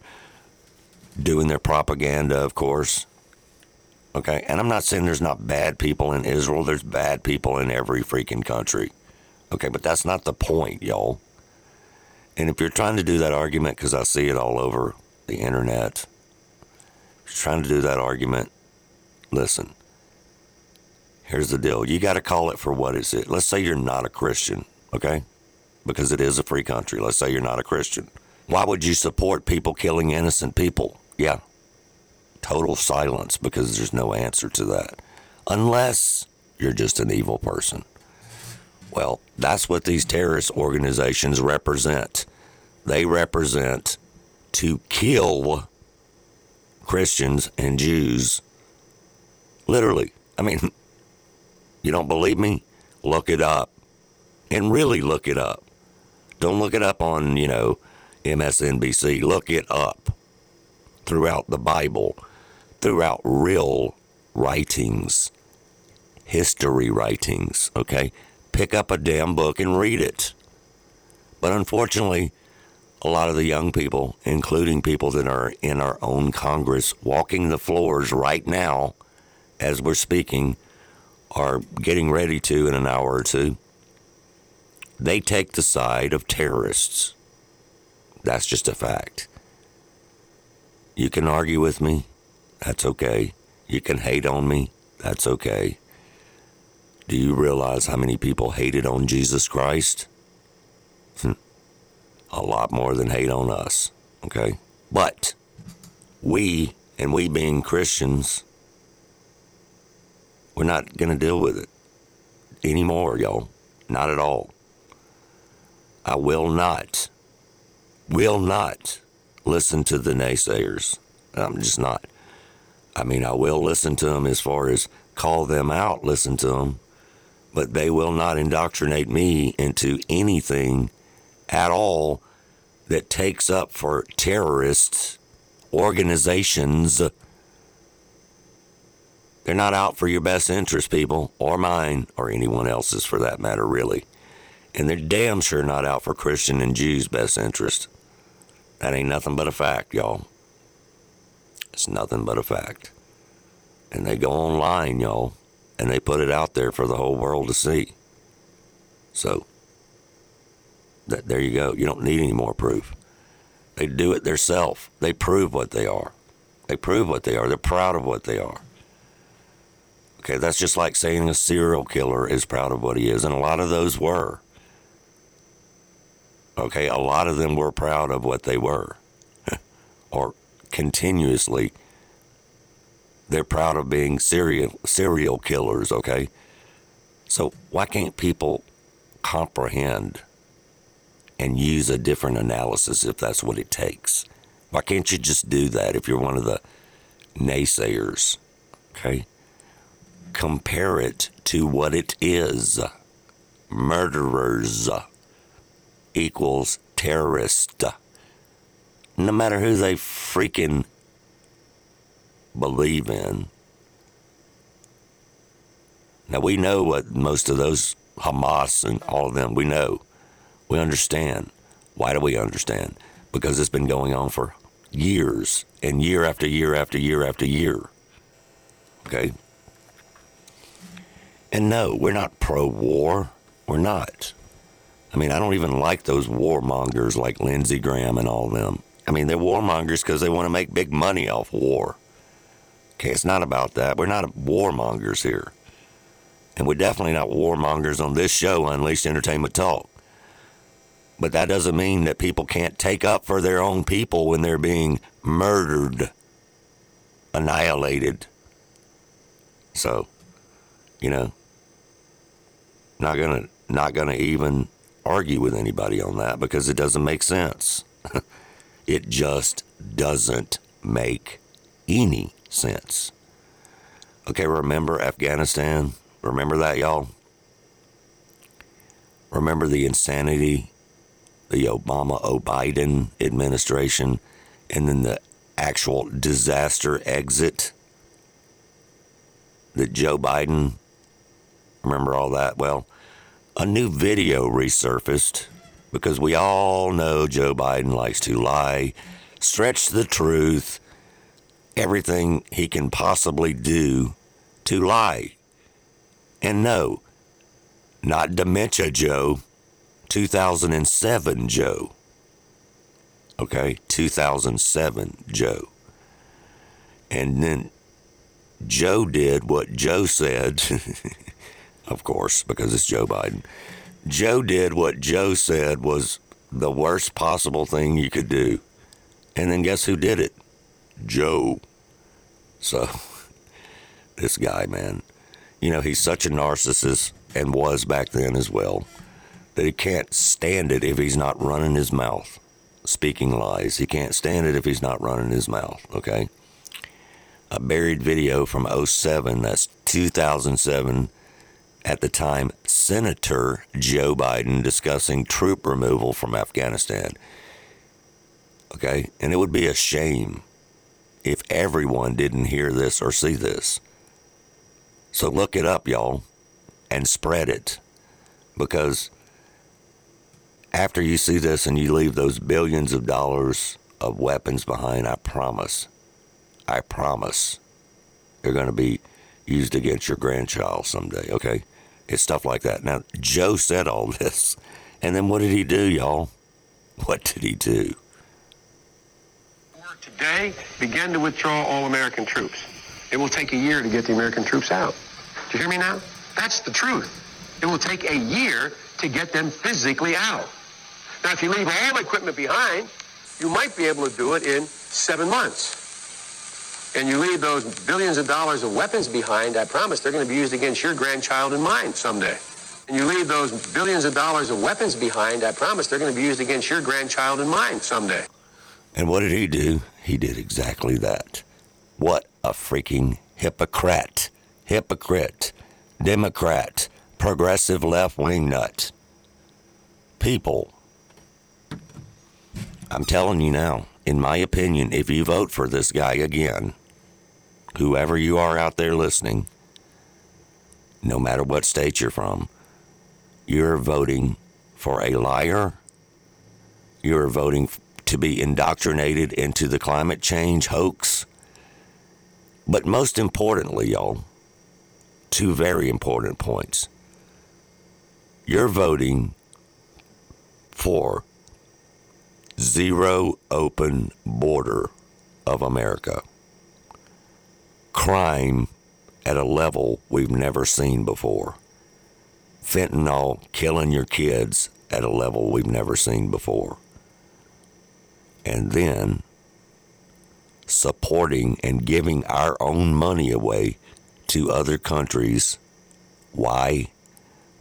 doing their propaganda, of course. Okay, and I'm not saying there's not bad people in Israel, there's bad people in every freaking country. Okay, but that's not the point, y'all. And if you're trying to do that argument, because I see it all over the internet, you're trying to do that argument, listen, here's the deal. You got to call it for what is it. Let's say you're not a Christian, okay? Because it is a free country. Let's say you're not a Christian. Why would you support people killing innocent people? Yeah. Total silence because there's no answer to that. Unless you're just an evil person. Well, that's what these terrorist organizations represent. They represent to kill Christians and Jews. Literally. I mean, you don't believe me? Look it up. And really look it up. Don't look it up on, you know, MSNBC. Look it up throughout the Bible, throughout real writings, history writings, okay? Pick up a damn book and read it. But unfortunately, a lot of the young people, including people that are in our own Congress, walking the floors right now as we're speaking, are getting ready to in an hour or two, they take the side of terrorists. That's just a fact. You can argue with me. That's okay. You can hate on me. That's okay. Do you realize how many people hated on Jesus Christ? Hmm. A lot more than hate on us. Okay? But we, and we being Christians, we're not going to deal with it anymore, y'all. Not at all. I will not, will not listen to the naysayers. I'm just not. I mean, I will listen to them as far as call them out, listen to them, but they will not indoctrinate me into anything at all that takes up for terrorist organizations they're not out for your best interest, people, or mine, or anyone else's for that matter, really. And they're damn sure not out for Christian and Jews' best interest. That ain't nothing but a fact, y'all. It's nothing but a fact. And they go online, y'all, and they put it out there for the whole world to see. So, that, there you go. You don't need any more proof. They do it themselves. They prove what they are. They prove what they are. They're proud of what they are. Okay, that's just like saying a serial killer is proud of what he is, and a lot of those were. Okay, a lot of them were proud of what they were, or continuously. They're proud of being serial serial killers. Okay, so why can't people comprehend and use a different analysis if that's what it takes? Why can't you just do that if you're one of the naysayers? Okay compare it to what it is. Murderers equals terrorist. No matter who they freaking believe in. Now we know what most of those Hamas and all of them, we know. We understand. Why do we understand? Because it's been going on for years and year after year after year after year. Okay? And no, we're not pro war. We're not. I mean, I don't even like those warmongers like Lindsey Graham and all them. I mean, they're warmongers because they want to make big money off war. Okay, it's not about that. We're not warmongers here. And we're definitely not warmongers on this show, Unleashed Entertainment Talk. But that doesn't mean that people can't take up for their own people when they're being murdered, annihilated. So, you know, not gonna not gonna even argue with anybody on that because it doesn't make sense. it just doesn't make any sense. Okay, remember Afghanistan? Remember that, y'all? Remember the insanity, the Obama O'Biden administration, and then the actual disaster exit that Joe Biden, remember all that? Well, a new video resurfaced because we all know Joe Biden likes to lie, stretch the truth, everything he can possibly do to lie. And no, not dementia Joe, 2007 Joe. Okay, 2007 Joe. And then Joe did what Joe said, of course, because it's Joe Biden. Joe did what Joe said was the worst possible thing you could do. And then guess who did it? Joe. So, this guy, man, you know, he's such a narcissist and was back then as well that he can't stand it if he's not running his mouth speaking lies. He can't stand it if he's not running his mouth, okay? A buried video from 07, that's 2007, at the time, Senator Joe Biden discussing troop removal from Afghanistan. Okay? And it would be a shame if everyone didn't hear this or see this. So look it up, y'all, and spread it. Because after you see this and you leave those billions of dollars of weapons behind, I promise, I promise, they're going to be used against your grandchild someday, okay? It's stuff like that. Now, Joe said all this, and then what did he do, y'all? What did he do?
Today, begin to withdraw all American troops. It will take a year to get the American troops out. Do you hear me now? That's the truth. It will take a year to get them physically out. Now, if you leave all equipment behind, you might be able to do it in seven months. And you leave those billions of dollars of weapons behind, I promise they're going to be used against your grandchild and mine someday. And you leave those billions of dollars of weapons behind, I promise they're going to be used against your grandchild and mine someday.
And what did he do? He did exactly that. What a freaking hypocrite. Hypocrite. Democrat. Progressive left wing nut. People I'm telling you now, in my opinion, if you vote for this guy again, whoever you are out there listening, no matter what state you're from, you're voting for a liar. You're voting to be indoctrinated into the climate change hoax. But most importantly, y'all, two very important points. You're voting for zero open border of America. Crime at a level we've never seen before. Fentanyl killing your kids at a level we've never seen before. And then supporting and giving our own money away to other countries. Why?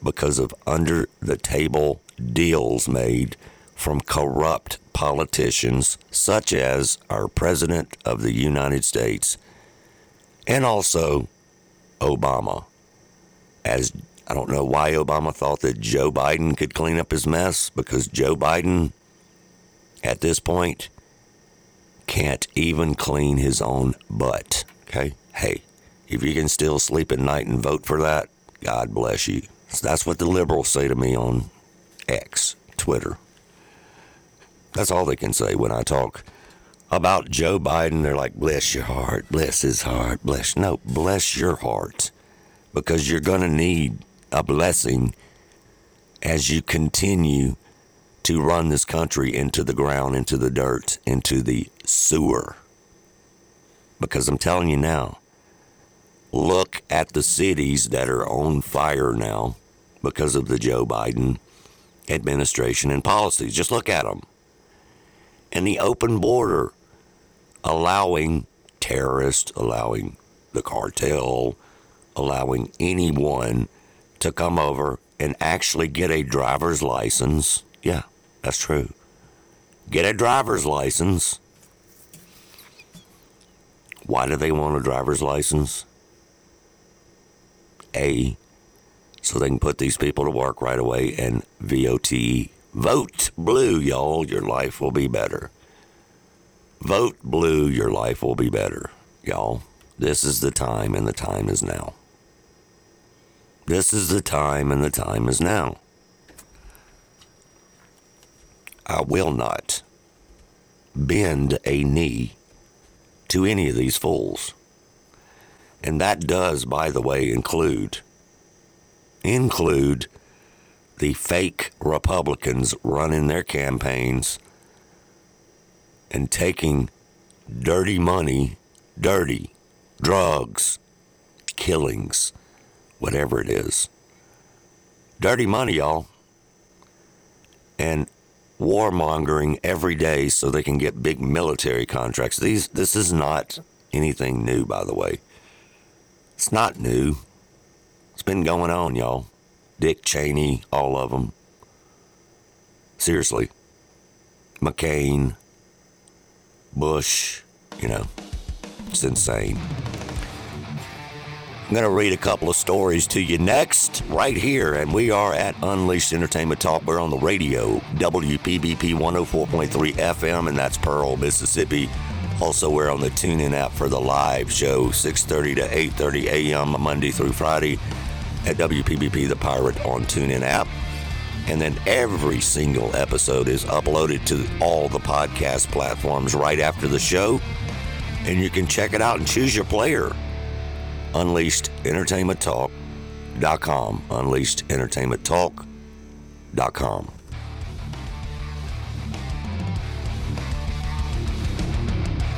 Because of under the table deals made from corrupt politicians such as our President of the United States and also Obama. As I don't know why Obama thought that Joe Biden could clean up his mess because Joe Biden, at this point, can't even clean his own butt. Okay? Hey, if you can still sleep at night and vote for that, God bless you. So that's what the liberals say to me on X, Twitter. That's all they can say when I talk about Joe Biden. They're like, bless your heart, bless his heart, bless. No, bless your heart because you're going to need a blessing as you continue to run this country into the ground, into the dirt, into the sewer. Because I'm telling you now, look at the cities that are on fire now because of the Joe Biden administration and policies. Just look at them and the open border, allowing terrorists, allowing the cartel, allowing anyone to come over and actually get a driver's license. Yeah, that's true. Get a driver's license. Why do they want a driver's license? A, so they can put these people to work right away and VOT. Vote blue, y'all. Your life will be better. Vote blue, your life will be better, y'all. This is the time, and the time is now. This is the time, and the time is now. I will not bend a knee to any of these fools. And that does, by the way, include include the fake Republicans running their campaigns and taking dirty money, dirty drugs, killings, whatever it is. Dirty money, y'all. And warmongering every day so they can get big military contracts. These this is not anything new, by the way. It's not new. It's been going on, y'all. Dick Cheney, all of them. Seriously. McCain, Bush, you know, it's insane. I'm going to read a couple of stories to you next, right here. And we are at Unleashed Entertainment Talk. We're on the radio, WPBP 104.3 FM, and that's Pearl, Mississippi. Also, we're on the TuneIn app for the live show, 6.30 to 8.30 a.m. Monday through Friday at WPBP The Pirate on TuneIn app. And then every single episode is uploaded to all the podcast platforms right after the show. And you can check it out and choose your player. UnleashedEntertainmentTalk.com. UnleashedEntertainmentTalk.com.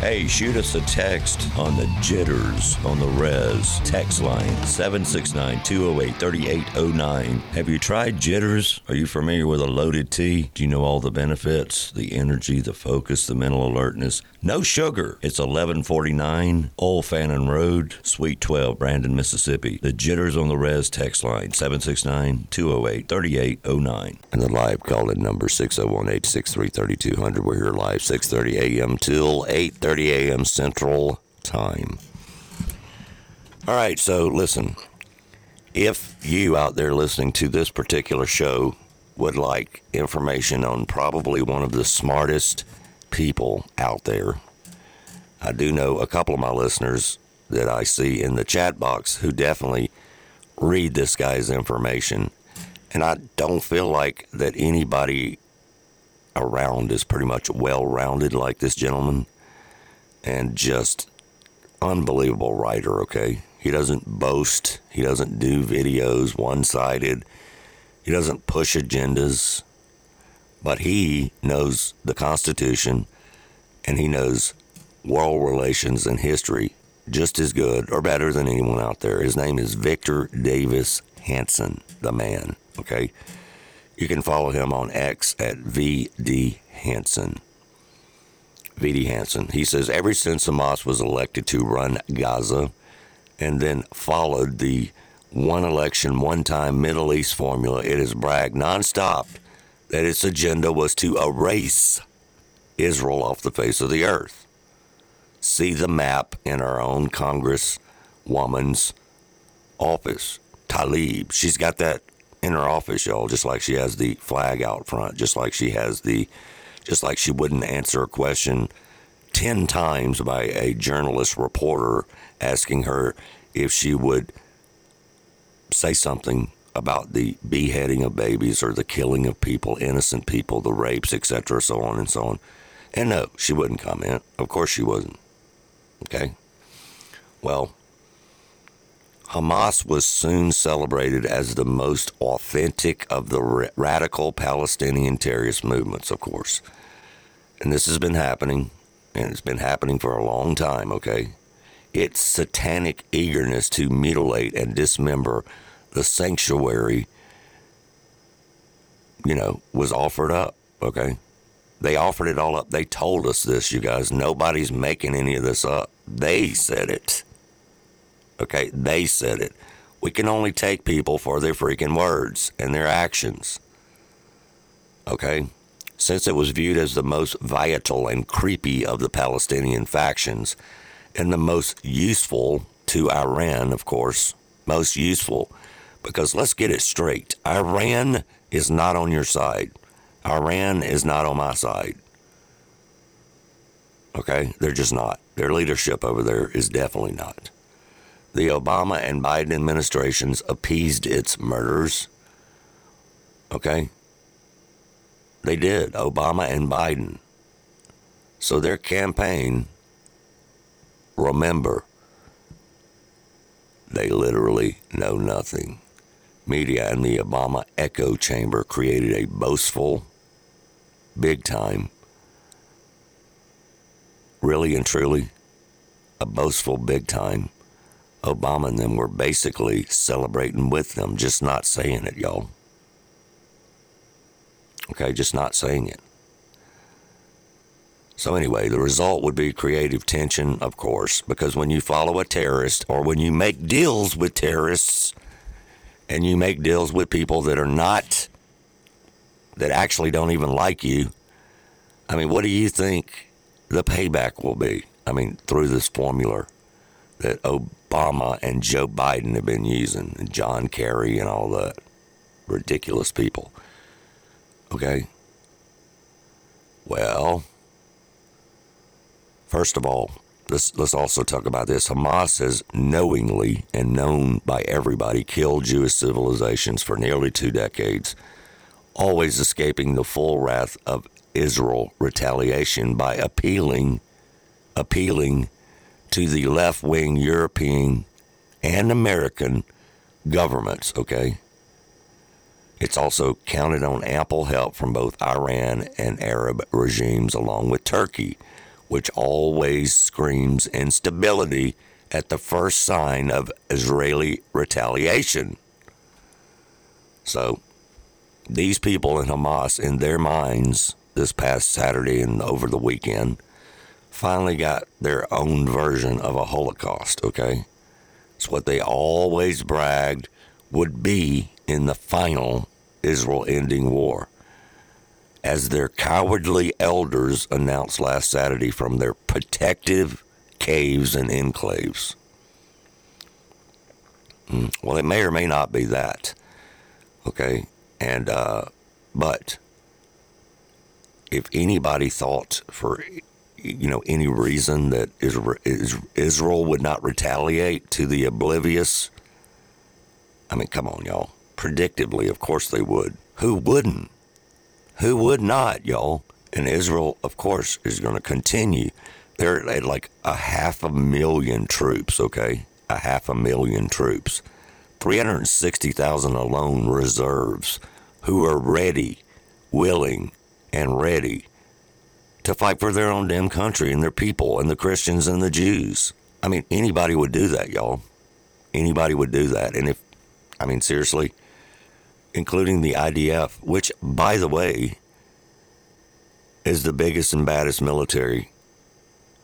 Hey, shoot us a text on the jitters on the res text line 769 208 3809. Have you tried jitters? Are you familiar with a loaded tea? Do you know all the benefits? The energy, the focus, the mental alertness. No sugar. It's 1149 Old Fannin Road, Suite 12, Brandon, Mississippi. The jitters on the res text line 769 208 3809. And the live call in number 601 863 3200. We're here live 6:30 a.m. till 8:30 a.m. Central Time. All right, so listen. If you out there listening to this particular show would like information on probably one of the smartest people out there, I do know a couple of my listeners that I see in the chat box who definitely read this guy's information. And I don't feel like that anybody around is pretty much well rounded like this gentleman. And just unbelievable writer, okay? He doesn't boast, he doesn't do videos one sided, he doesn't push agendas, but he knows the Constitution and he knows world relations and history just as good or better than anyone out there. His name is Victor Davis Hanson, the man, okay? You can follow him on X at VD Hanson. VD Hanson. He says ever since Hamas was elected to run Gaza and then followed the one election, one time Middle East formula, it has bragged nonstop that its agenda was to erase Israel off the face of the earth. See the map in our own Congresswoman's office. Talib. she's got that in her office, y'all, just like she has the flag out front, just like she has the just like she wouldn't answer a question 10 times by a journalist reporter asking her if she would say something about the beheading of babies or the killing of people, innocent people, the rapes, etc., so on and so on. And no, she wouldn't comment. Of course she wasn't. Okay? Well, Hamas was soon celebrated as the most authentic of the radical Palestinian terrorist movements, of course. And this has been happening, and it's been happening for a long time, okay? Its satanic eagerness to mutilate and dismember the sanctuary, you know, was offered up, okay? They offered it all up. They told us this, you guys. Nobody's making any of this up. They said it. Okay, they said it. We can only take people for their freaking words and their actions. Okay? Since it was viewed as the most vital and creepy of the Palestinian factions, and the most useful to Iran, of course, most useful, Because let's get it straight Iran is not on your side, Iran is not on my side. Okay? They're just not. Their leadership over there is definitely not. The Obama and Biden administrations appeased its murderers. Okay? They did, Obama and Biden. So their campaign, remember, they literally know nothing. Media and the Obama echo chamber created a boastful, big time, really and truly, a boastful big time. Obama and them were basically celebrating with them, just not saying it, y'all. Okay, just not saying it. So, anyway, the result would be creative tension, of course, because when you follow a terrorist or when you make deals with terrorists and you make deals with people that are not, that actually don't even like you, I mean, what do you think the payback will be? I mean, through this formula that Obama and Joe Biden have been using, and John Kerry and all that ridiculous people. Okay? Well, first of all, let's, let's also talk about this. Hamas has knowingly and known by everybody killed Jewish civilizations for nearly two decades, always escaping the full wrath of Israel retaliation by appealing appealing to the left wing European and American governments, okay? It's also counted on ample help from both Iran and Arab regimes, along with Turkey, which always screams instability at the first sign of Israeli retaliation. So, these people in Hamas, in their minds, this past Saturday and over the weekend, finally got their own version of a Holocaust, okay? It's what they always bragged would be in the final Israel ending war. As their cowardly elders announced last Saturday from their protective caves and enclaves. Hmm, well, it may or may not be that. Okay? And, uh, but if anybody thought for you know any reason that Israel would not retaliate to the oblivious, I mean, come on, y'all. Predictably, of course they would. Who wouldn't? Who would not, y'all? And Israel, of course, is going to continue. They're at like a half a million troops, okay? A half a million troops. 360,000 alone reserves who are ready, willing, and ready to fight for their own damn country and their people and the Christians and the Jews. I mean, anybody would do that, y'all. Anybody would do that. And if, I mean, seriously, including the IDF, which, by the way, is the biggest and baddest military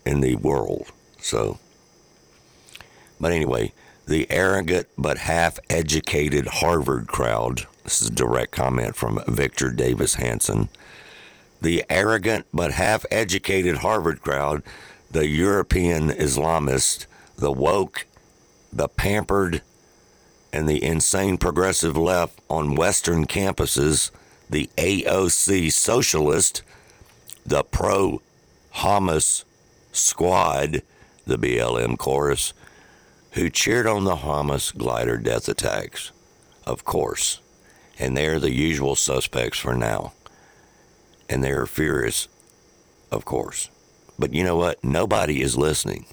in the world. So, but anyway, the arrogant but half educated Harvard crowd, this is a direct comment from Victor Davis Hanson the arrogant but half educated Harvard crowd, the European Islamist, the woke, the pampered, and the insane progressive left on Western campuses, the AOC socialist, the pro Hamas squad, the BLM chorus, who cheered on the Hamas glider death attacks, of course. And they're the usual suspects for now and they're furious, of course. But you know what? Nobody is listening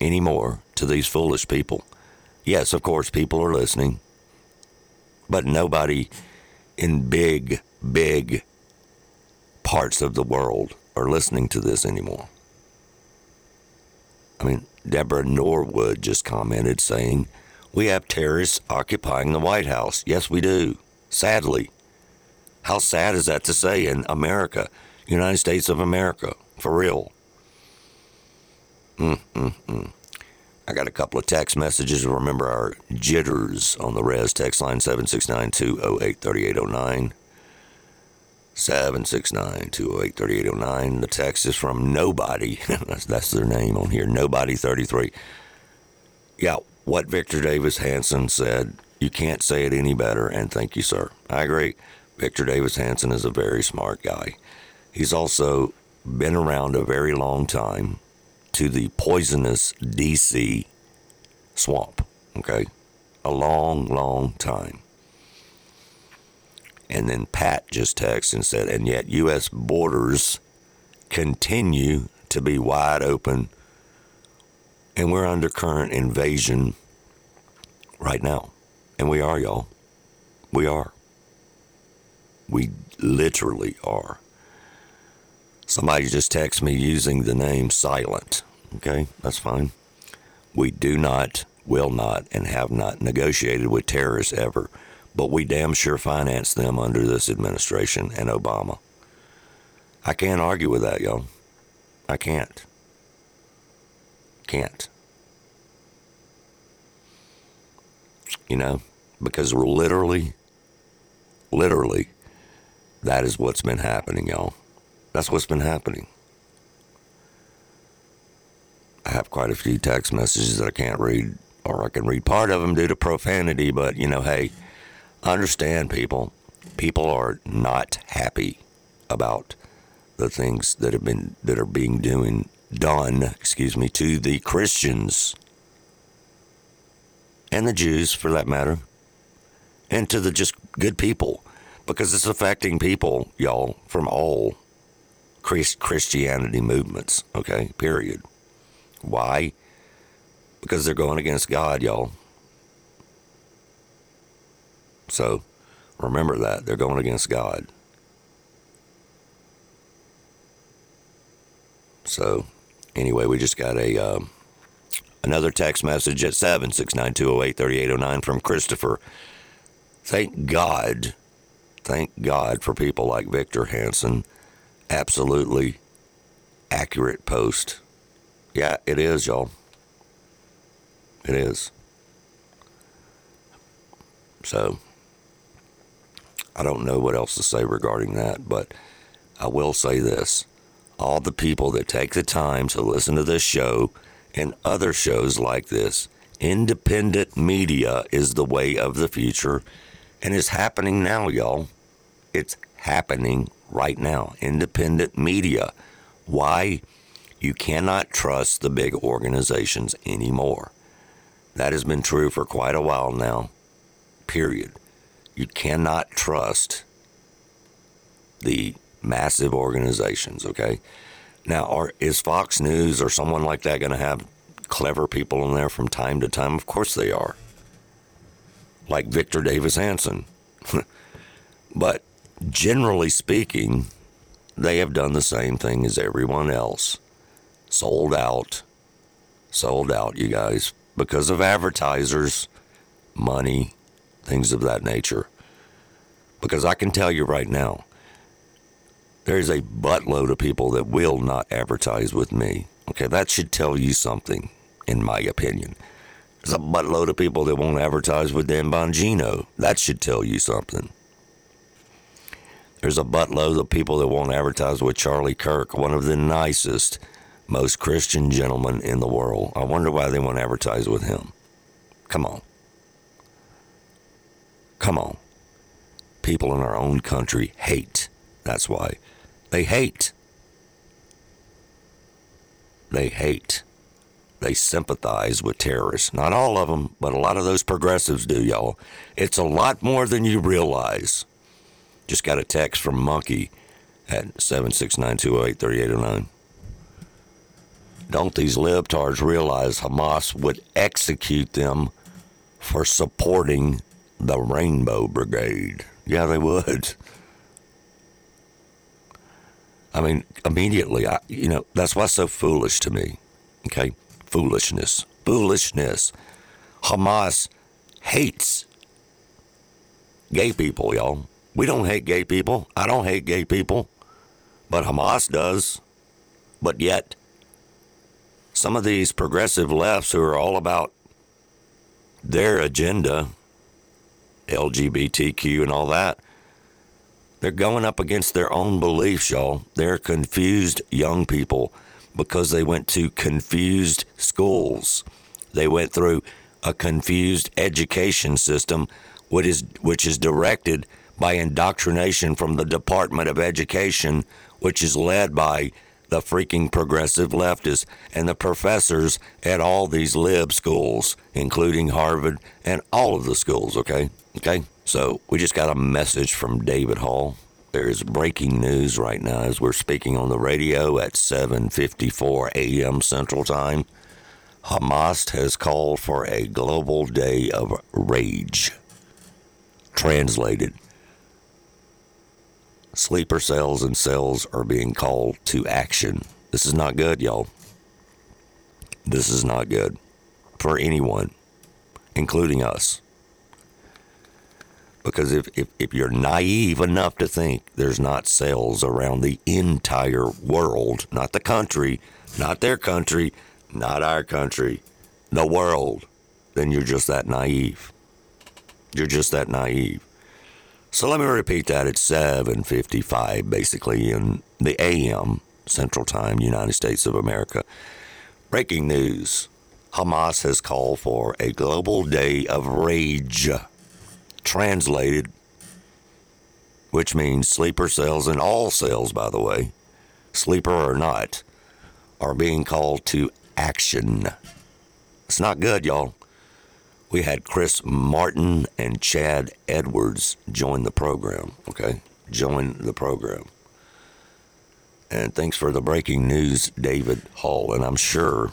anymore to these foolish people. Yes, of course, people are listening, but nobody in big, big parts of the world are listening to this anymore. I mean, Deborah Norwood just commented saying, We have terrorists occupying the White House. Yes, we do. Sadly. How sad is that to say in America, United States of America, for real? Mm-mm-mm. I got a couple of text messages. Remember our jitters on the res text line 769 208 3809. 769 208 3809. The text is from Nobody. that's, that's their name on here. Nobody 33. Yeah, what Victor Davis Hanson said You can't say it any better, and thank you, sir. I agree. Victor Davis Hanson is a very smart guy. He's also been around a very long time to the poisonous DC swamp, okay? A long, long time. And then Pat just texted and said, and yet U.S. borders continue to be wide open, and we're under current invasion right now. And we are, y'all. We are. We literally are. Somebody just texted me using the name Silent. Okay, that's fine. We do not, will not, and have not negotiated with terrorists ever, but we damn sure finance them under this administration and Obama. I can't argue with that, y'all. I can't. Can't. You know, because we're literally, literally, that is what's been happening, y'all. That's what's been happening. I have quite a few text messages that I can't read, or I can read part of them due to profanity, but you know, hey, understand people. People are not happy about the things that have been that are being doing done, excuse me, to the Christians and the Jews for that matter, and to the just good people because it's affecting people, y'all, from all Christianity movements, okay? Period. Why? Because they're going against God, y'all. So remember that. They're going against God. So anyway, we just got a uh, another text message at 769-208-3809 from Christopher. Thank God, thank God for people like Victor Hanson. Absolutely accurate post. Yeah, it is, y'all. It is. So, I don't know what else to say regarding that, but I will say this. All the people that take the time to listen to this show and other shows like this, independent media is the way of the future and it's happening now, y'all. It's happening right now. Independent media. Why? You cannot trust the big organizations anymore. That has been true for quite a while now. Period. You cannot trust the massive organizations, okay? Now, are, is Fox News or someone like that going to have clever people in there from time to time? Of course they are. Like Victor Davis Hanson. but generally speaking, they have done the same thing as everyone else sold out, sold out, you guys, because of advertisers, money, things of that nature. Because I can tell you right now, there's a buttload of people that will not advertise with me. Okay, that should tell you something, in my opinion. There's a buttload of people that won't advertise with Dan Bongino. That should tell you something. There's a buttload of people that won't advertise with Charlie Kirk, one of the nicest, most Christian gentlemen in the world. I wonder why they won't advertise with him. Come on. Come on. People in our own country hate. That's why. They hate. They hate. They sympathize with terrorists. Not all of them, but a lot of those progressives do, y'all. It's a lot more than you realize. Just got a text from Monkey at 769-208-3809. Don't these libtards realize Hamas would execute them for supporting the Rainbow Brigade? Yeah, they would. I mean, immediately, I, you know, that's why it's so foolish to me. Okay? Foolishness. Foolishness. Hamas hates gay people, y'all. We don't hate gay people. I don't hate gay people. But Hamas does. But yet, some of these progressive lefts who are all about their agenda, LGBTQ and all that, they're going up against their own beliefs, y'all. They're confused young people because they went to confused schools. They went through a confused education system which is, which is directed by indoctrination from the Department of Education, which is led by the freaking progressive leftists and the professors at all these lib schools, including Harvard and all of the schools, okay? Okay? So we just got a message from David Hall. There is breaking news right now as we're speaking on the radio at 7:54 a.m. Central Time. Hamas has called for a global day of rage. Translated, sleeper cells and cells are being called to action. This is not good, y'all. This is not good for anyone, including us. Because if, if, if you're naive enough to think there's not cells around the entire world, not the country, not their country, not our country, the world, then you're just that naive. You're just that naive. So let me repeat that. It's 7:55 basically in the AM Central Time, United States of America. Breaking news. Hamas has called for a global day of rage. Translated which means sleeper cells and all cells by the way, sleeper or not, are being called to action. It's not good, y'all we had Chris Martin and Chad Edwards join the program. Okay, join the program. And thanks for the breaking news, David Hall. And I'm sure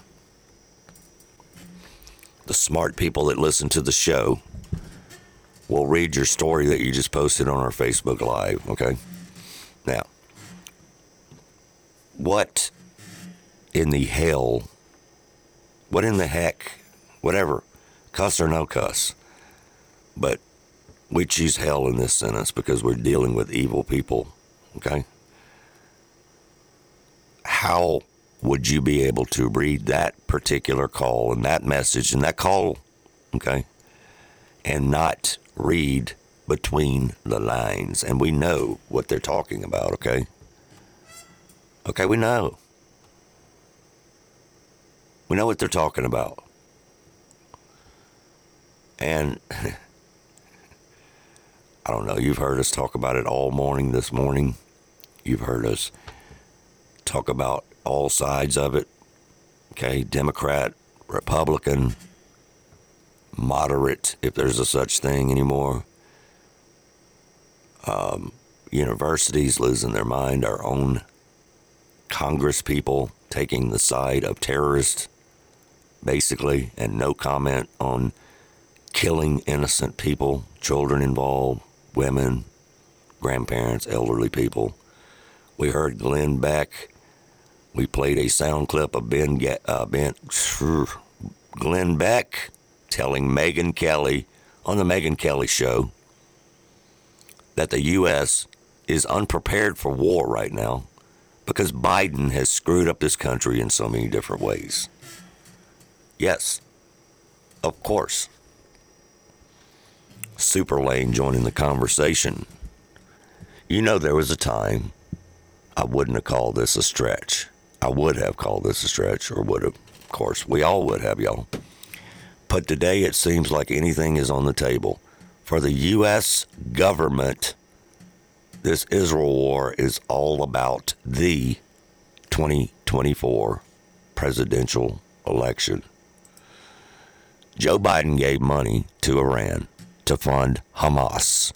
the smart people that listen to the show will read your story that you just posted on our Facebook Live. Okay. Now, what in the hell, what in the heck, whatever cuss or no cuss. But we choose hell in this sentence because we're dealing with evil people, okay? How would you be able to read that particular call and that message and that call, okay, and not read between the lines? And we know what they're talking about, okay? Okay, we know. We know what they're talking about. And I don't know, you've heard us talk about it all morning this morning. You've heard us talk about all sides of it. Okay, Democrat, Republican, moderate, if there's a such thing anymore. Um, universities losing their mind, our own Congress people taking the side of terrorists, basically, and no comment on killing innocent people, children involved, women, grandparents, elderly people. We heard Glenn Beck. We played a sound clip of Ben, uh, ben Glenn Beck telling Megyn Kelly on the Megyn Kelly show that the U.S. is unprepared for war right now because Biden has screwed up this country in so many different ways. Yes, of course. Super Lane joining the conversation. You know, there was a time I wouldn't have called this a stretch. I would have called this a stretch, or would have. Of course, we all would have, y'all. But today it seems like anything is on the table. For the U.S. government, this Israel war is all about the 2024 presidential election. Joe Biden gave money to Iran to fund Hamas.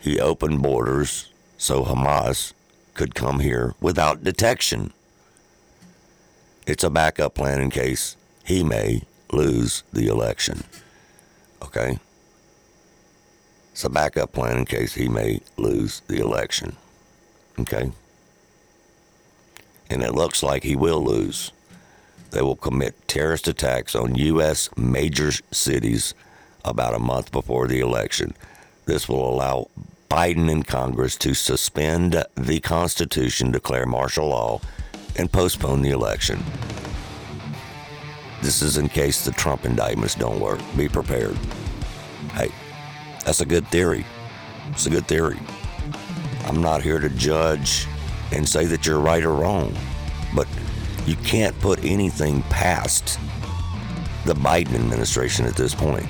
He opened borders so Hamas could come here without detection. It's a backup plan in case he may lose the election. Okay? It's a backup plan in case he may lose the election. Okay? And it looks like he will lose. They will commit terrorist attacks on U.S. major cities about a month before the election. This will allow Biden and Congress to suspend the Constitution, declare martial law, and postpone the election. This is in case the Trump indictments don't work. Be prepared. Hey, that's a good theory. It's a good theory. I'm not here to judge and say that you're right or wrong, but you can't put anything past the Biden administration at this point.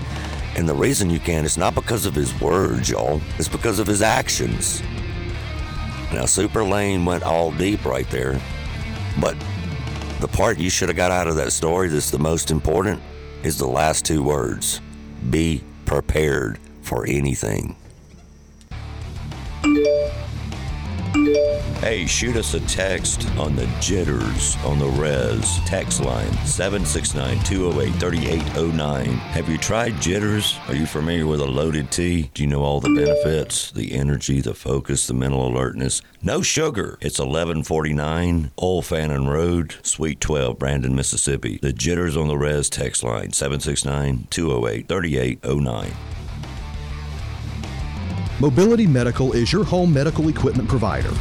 And the reason you can is not because of his words, y'all. It's because of his actions. Now, Super Lane went all deep right there. But the part you should have got out of that story that's the most important is the last two words be prepared for anything. Hey, shoot us a text on the jitters on the res text line 769 208 3809. Have you tried jitters? Are you familiar with a loaded tea? Do you know all the benefits? The energy, the focus, the mental alertness. No sugar. It's 1149 Old Fannin Road, Suite 12, Brandon, Mississippi. The jitters on the res text line 769 208 3809.
Mobility Medical is your home medical equipment provider.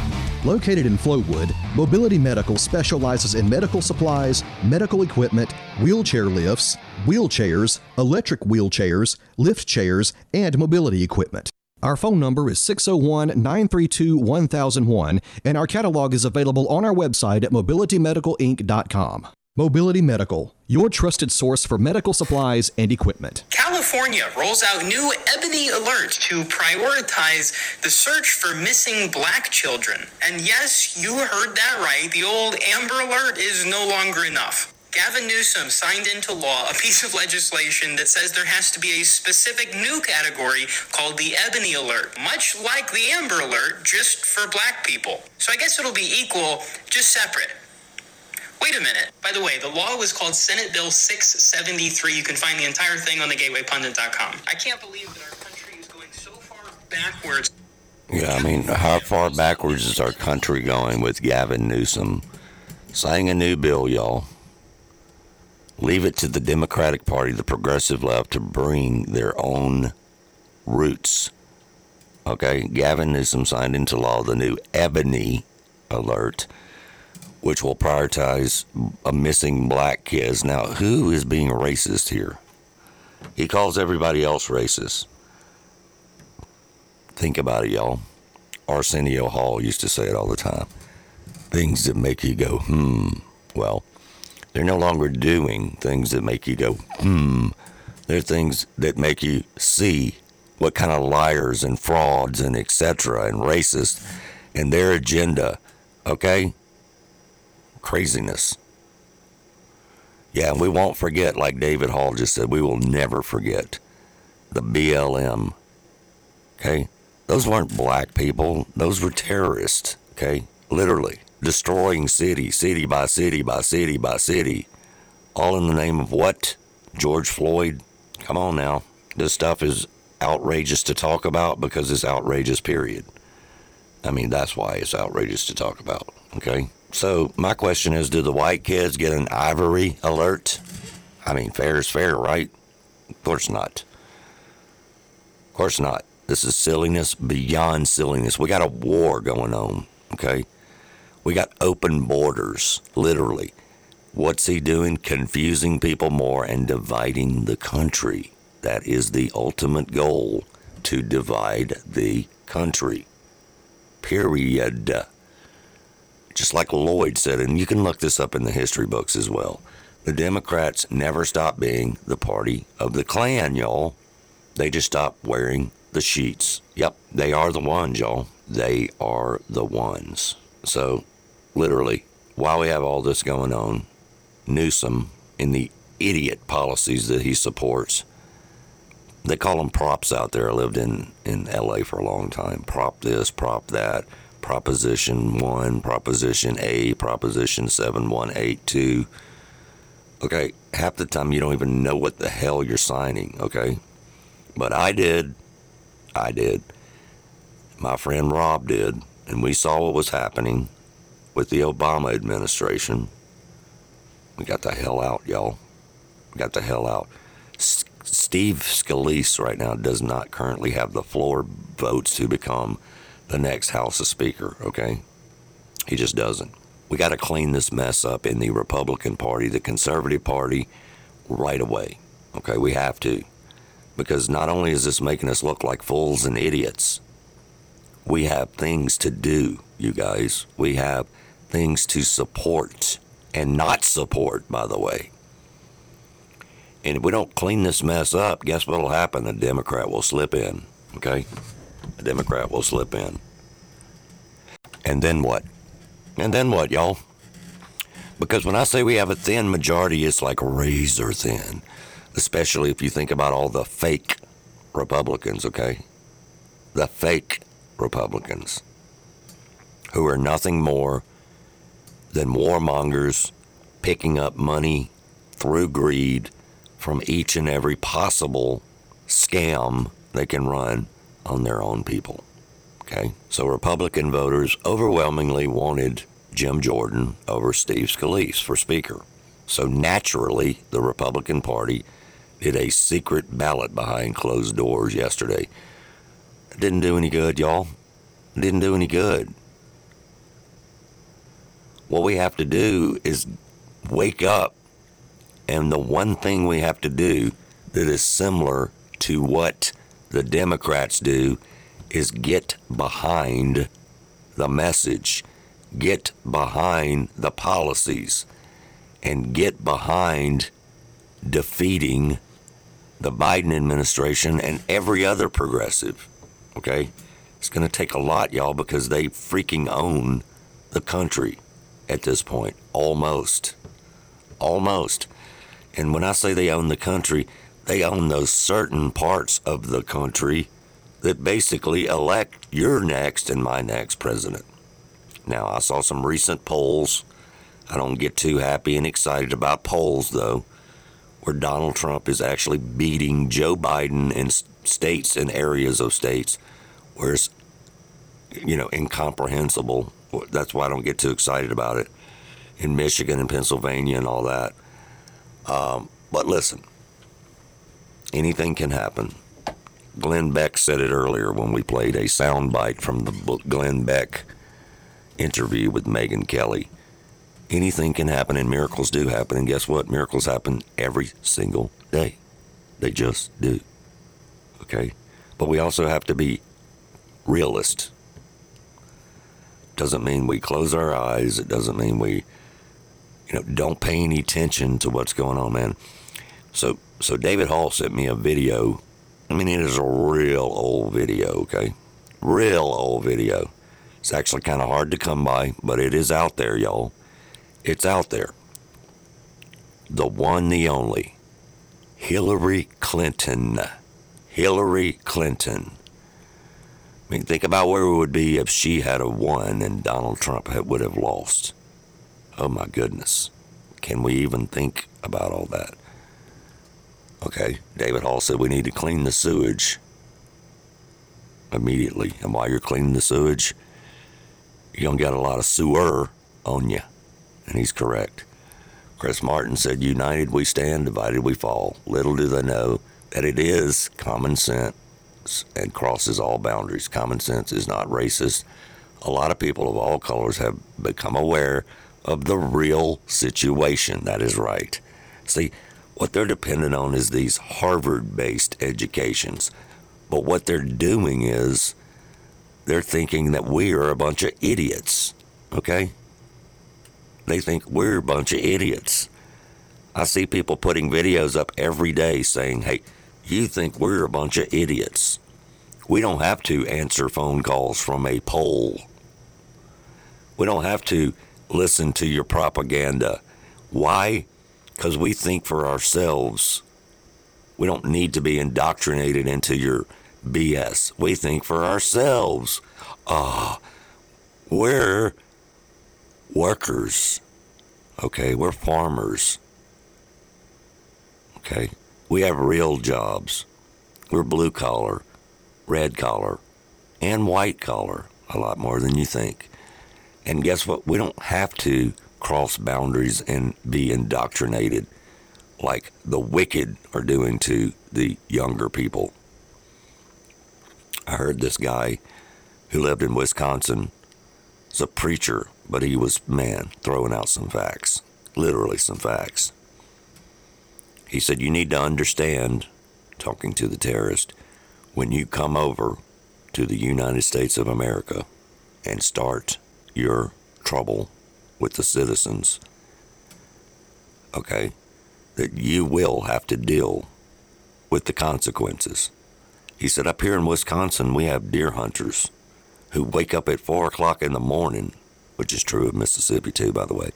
Located in Flowood, Mobility Medical specializes in medical supplies, medical equipment, wheelchair lifts, wheelchairs, electric wheelchairs, lift chairs, and mobility equipment. Our phone number is 601 932 1001, and our catalog is available on our website at mobilitymedicalinc.com. Mobility Medical, your trusted source for medical supplies and equipment.
California rolls out new Ebony Alert to prioritize the search for missing black children. And yes, you heard that right. The old Amber Alert is no longer enough. Gavin Newsom signed into law a piece of legislation that says there has to be a specific new category called the Ebony Alert, much like the Amber Alert, just for black people. So I guess it'll be equal, just separate. Wait a minute. By the way, the law was called Senate Bill 673. You can find the entire thing on thegatewaypundit.com. I can't believe that our country is going so far backwards.
Yeah, I mean, how far backwards is our country going with Gavin Newsom signing a new bill, y'all? Leave it to the Democratic Party, the progressive left, to bring their own roots. Okay, Gavin Newsom signed into law the new Ebony Alert which will prioritize a missing black kids. Now, who is being racist here? He calls everybody else racist. Think about it, y'all. Arsenio Hall used to say it all the time. Things that make you go, hmm. Well, they're no longer doing things that make you go, hmm. They're things that make you see what kind of liars and frauds and etc. and racists and their agenda, okay? Craziness. Yeah, we won't forget, like David Hall just said, we will never forget the BLM. Okay? Those weren't black people, those were terrorists. Okay? Literally destroying city, city by city by city by city. All in the name of what? George Floyd? Come on now. This stuff is outrageous to talk about because it's outrageous, period. I mean, that's why it's outrageous to talk about. Okay? So my question is, do the white kids get an ivory alert? I mean, fair is fair, right? Of course not. Of course not. This is silliness beyond silliness. We got a war going on, okay? We got open borders, literally. What's he doing? Confusing people more and dividing the country. That is the ultimate goal to divide the country. Period just like Lloyd said, and you can look this up in the history books as well. The Democrats never stopped being the party of the Klan, y'all. They just stopped wearing the sheets. Yep, they are the ones, y'all. They are the ones. So, literally, while we have all this going on, Newsom, and the idiot policies that he supports, they call them props out there. I lived in, in LA for a long time. Prop this, prop that Proposition 1, Proposition A, Proposition 7182. Okay, half the time you don't even know what the hell you're signing, okay? But I did. I did. My friend Rob did. And we saw what was happening with the Obama administration. We got the hell out, y'all. We got the hell out. S- Steve Scalise right now does not currently have the floor votes to become the next House of Speaker, okay? He just doesn't. We got to clean this mess up in the Republican Party, the Conservative Party, right away, okay? We have to. Because not only is this making us look like fools and idiots, we have things to do, you guys. We have things to support and not support, by the way. And if we don't clean this mess up, guess what'll happen? The Democrat will slip in. Okay? Democrat will slip in. And then what? And then what, y'all? Because when I say we have a thin majority, it's like razor thin, especially if you think about all the fake Republicans, okay? The fake Republicans who are nothing more than warmongers picking up money through greed from each and every possible scam they can run on their own people. Okay? So Republican voters overwhelmingly wanted Jim Jordan over Steve Scalise for Speaker. So naturally, the Republican Party did a secret ballot behind closed doors yesterday. It didn't do any good, y'all. It didn't do any good. What we have to do is wake up. And the one thing we have to do that is similar to what the Democrats do is get behind the message, get behind the policies, and get behind defeating the Biden administration and every other progressive. Okay? It's going to take a lot, y'all, because they freaking own the country at this point. Almost. Almost. And when I say they own the country, they own those certain parts of the country that basically elect your next and my next president. Now, I saw some recent polls. I don't get too happy and excited about polls, though, where Donald Trump is actually beating Joe Biden in states and areas of states where it's, you know, incomprehensible. That's why I don't get too excited about it in Michigan and Pennsylvania and all that. Um, but listen, anything can happen. Glenn Beck said it earlier when we played a soundbite from the Glenn Beck interview with Megyn Kelly. Anything can happen and miracles do happen. And guess what? Miracles happen every single day. They just do. Okay? But we also have to be realist. Doesn't mean we close our eyes. It doesn't mean we, you know, don't pay any attention to what's going on, man. So, so David Hall sent me a video I mean, it is a real old video, okay? Real old video. It's actually kind of hard to come by, but it is out there, y'all. It's out there. The one, the only. Hillary Clinton. Hillary Clinton. I mean, think about where we would be if she had won and Donald Trump had, would have lost. Oh my goodness. Can we even think about all that? Okay, David Hall said we need to clean the sewage immediately. And while you're cleaning the sewage, you don't get a lot of sewer on you. And he's correct. Chris Martin said, United we stand, divided we fall. Little do they know that it is common sense and crosses all boundaries. Common sense is not racist. A lot of people of all colors have become aware of the real situation. That is right. See, what they're dependent on is these Harvard based educations. But what they're doing is they're thinking that we are a bunch of idiots. Okay? They think we're a bunch of idiots. I see people putting videos up every day saying, hey, you think we're a bunch of idiots. We don't have to answer phone calls from a poll. We don't have to listen to your propaganda. Why? Because we think for ourselves. We don't need to be indoctrinated into your BS. We think for ourselves. Ah, uh, we're workers. Okay, we're farmers. Okay, we have real jobs. We're blue collar, red collar, and white collar, a lot more than you think. And guess what? We don't have to cross boundaries and be indoctrinated like the wicked are doing to the younger people. I heard this guy who lived in Wisconsin was a preacher, but he was, man, throwing out some facts, literally some facts. He said, You need to understand, talking to the terrorist, when you come over to the United States of America and start your trouble with the citizens. Okay? that you will have to deal with the consequences. He said, Up here in Wisconsin, we have deer hunters who wake up at 4 o'clock in the morning, which is true of Mississippi too, by the way.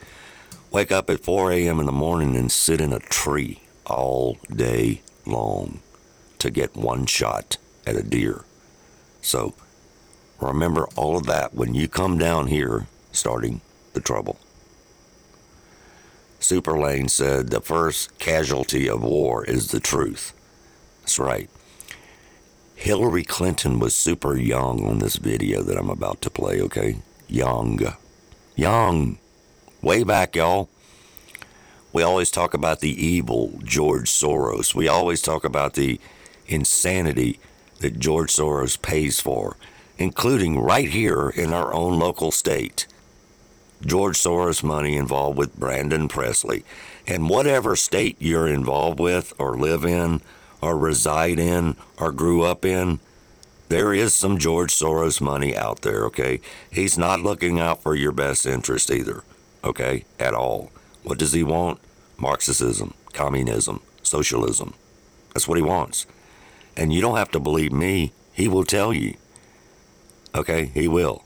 Wake up at 4 a.m. in the morning and sit in a tree all day long to get one shot at a deer. So remember all of that when you come down here starting the trouble. Super Lane said the first casualty of war is the truth. That's right. Hillary Clinton was super young on this video that I'm about to play, okay? Young. Young. Way back, y'all. We always talk about the evil George Soros. We always talk about the insanity that George Soros pays for, including right here in our own local state. George Soros money involved with Brandon Presley. And whatever state you're involved with, or live in, or reside in, or grew up in, there is some George Soros money out there, okay? He's not looking out for your best interest either, okay? At all. What does he want? Marxism, communism, socialism. That's what he wants. And you don't have to believe me, he will tell you. Okay, he will.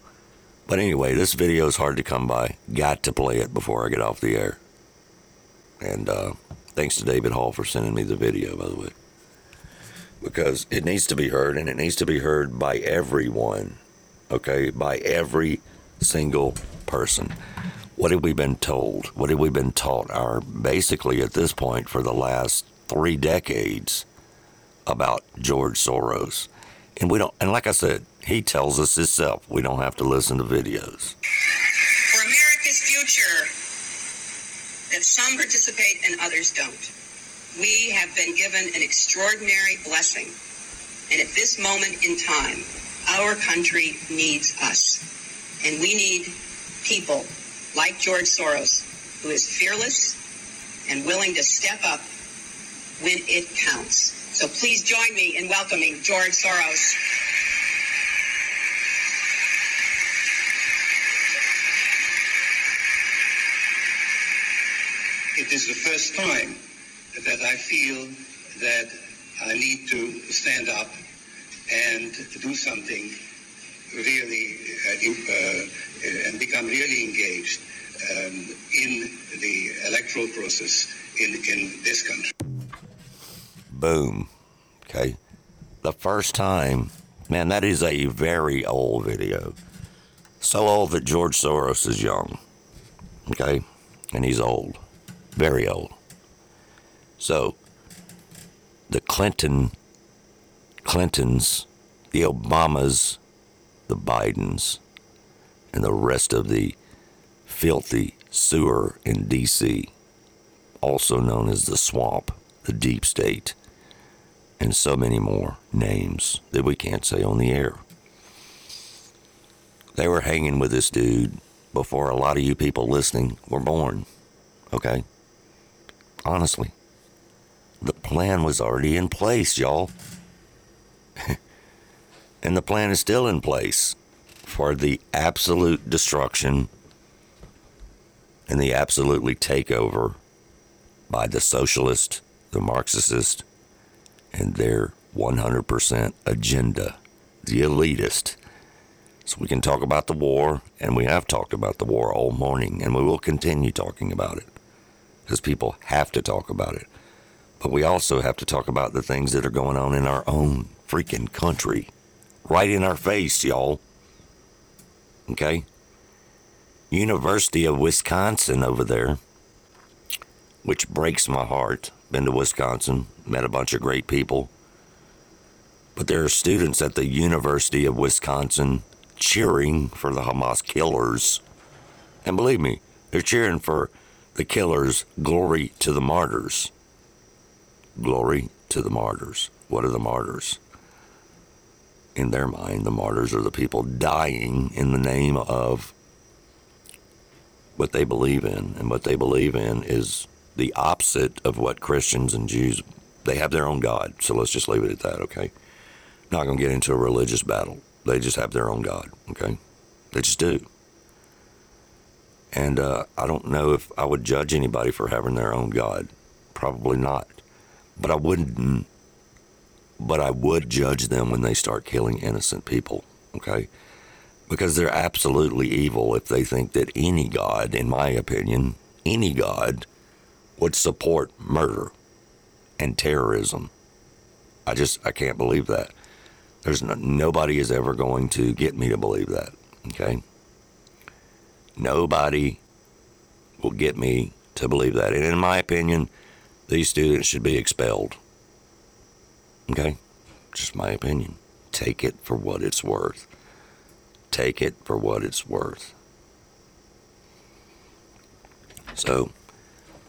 But anyway, this video is hard to come by. Got to play it before I get off the air. And uh, thanks to David Hall for sending me the video, by the way. Because it needs to be heard, and it needs to be heard by everyone. Okay, by every single person. What have we been told? What have we been taught? Our basically at this point for the last three decades about George Soros. And we don't and like I said, he tells us himself. We don't have to listen to videos.
For America's future, that some participate and others don't. We have been given an extraordinary blessing. And at this moment in time, our country needs us. And we need people like George Soros, who is fearless and willing to step up when it counts. So please join me in welcoming George Soros.
It is the first time that I feel that I need to stand up and do something really uh, uh, and become really engaged um, in the electoral process in, in this country.
Boom. Okay. The first time, man, that is a very old video. So old that George Soros is young. Okay. And he's old. Very old. So, the Clinton, Clintons, the Obamas, the Bidens, and the rest of the filthy sewer in D.C., also known as the swamp, the deep state, and so many more names that we can't say on the air. They were hanging with this dude before a lot of you people listening were born. Okay? Honestly. The plan was already in place, y'all. and the plan is still in place for the absolute destruction and the absolutely takeover by the socialist, the Marxist, and their 100% agenda, the elitist. So we can talk about the war, and we have talked about the war all morning, and we will continue talking about it because people have to talk about it. But we also have to talk about the things that are going on in our own freaking country, right in our face, y'all. Okay? University of Wisconsin over there, which breaks my heart. Been to Wisconsin, met a bunch of great people. But there are students at the University of Wisconsin cheering for the Hamas killers. And believe me, they're cheering for the killers. Glory to the martyrs. Glory to the martyrs. What are the martyrs? In their mind, the martyrs are the people dying in the name of what they believe in. And what they believe in is the opposite of what Christians and Jews they have their own God. So let's just leave it at that, okay? Not going to get into a religious battle. They just have their own God, okay? They just do. And uh, I don't know if I would judge anybody for having their own God Probably not. But I wouldn't. But I would judge them when they start killing innocent people. Okay? Because they're absolutely evil if they think that any God, in my opinion, any God would support murder and terrorism. I just, I can't believe that. There's no, nobody is ever going to get me to believe that. Okay? Nobody will get me to believe that. And in my opinion, these students should be expelled. Okay? Just my opinion. Take it for what it's worth. Take it for what it's worth. So,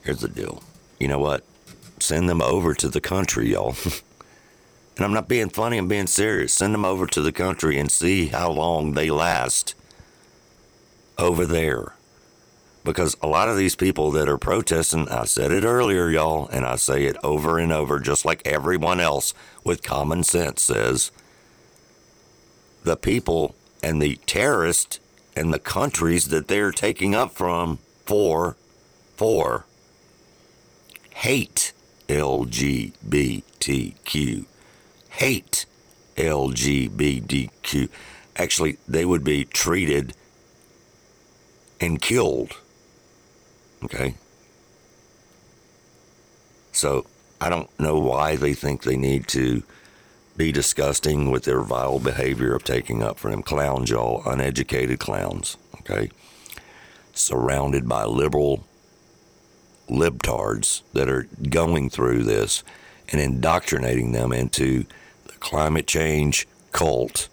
here's the deal. You know what? Send them over to the country, y'all. and I'm not being funny, I'm being serious. Send them over to the country and see how long they last over there. Because a lot of these people that are protesting, I said it earlier, y'all, and I say it over and over, just like everyone else with common sense says the people and the terrorists and the countries that they're taking up from for for hate LGBTQ. Hate LGBTQ. Actually, they would be treated and killed. Okay? So I don't know why they think they need to be disgusting with their vile behavior of taking up for them clowns, y'all, uneducated clowns. Okay? Surrounded by liberal libtards that are going through this and indoctrinating them into the climate change cult,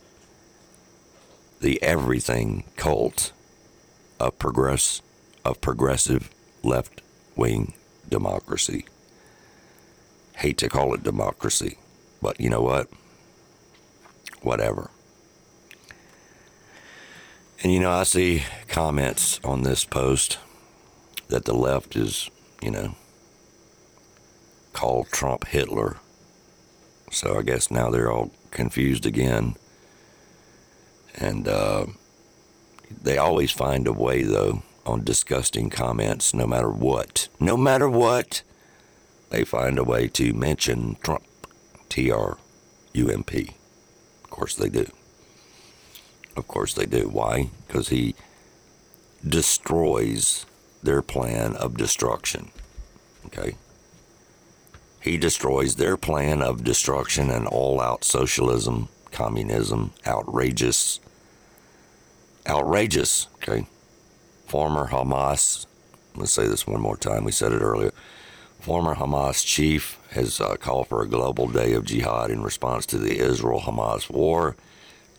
the everything cult of progress of progressive left wing democracy. Hate to call it democracy, but you know what? Whatever. And you know, I see comments on this post that the left is you know, called Trump Hitler. So I guess now they're all confused again. And uh, they always find a way, though, on disgusting comments, no matter what. No matter what, they find a way to mention Trump. T R U M P. Of course they do. Of course they do. Why? Because he destroys their plan of destruction. Okay? He destroys their plan of destruction and all out socialism, communism, outrageous. Outrageous, okay? Former Hamas, let's say this one more time, we said it earlier. Former Hamas chief has uh, called for a global day of jihad in response to the Israel Hamas war,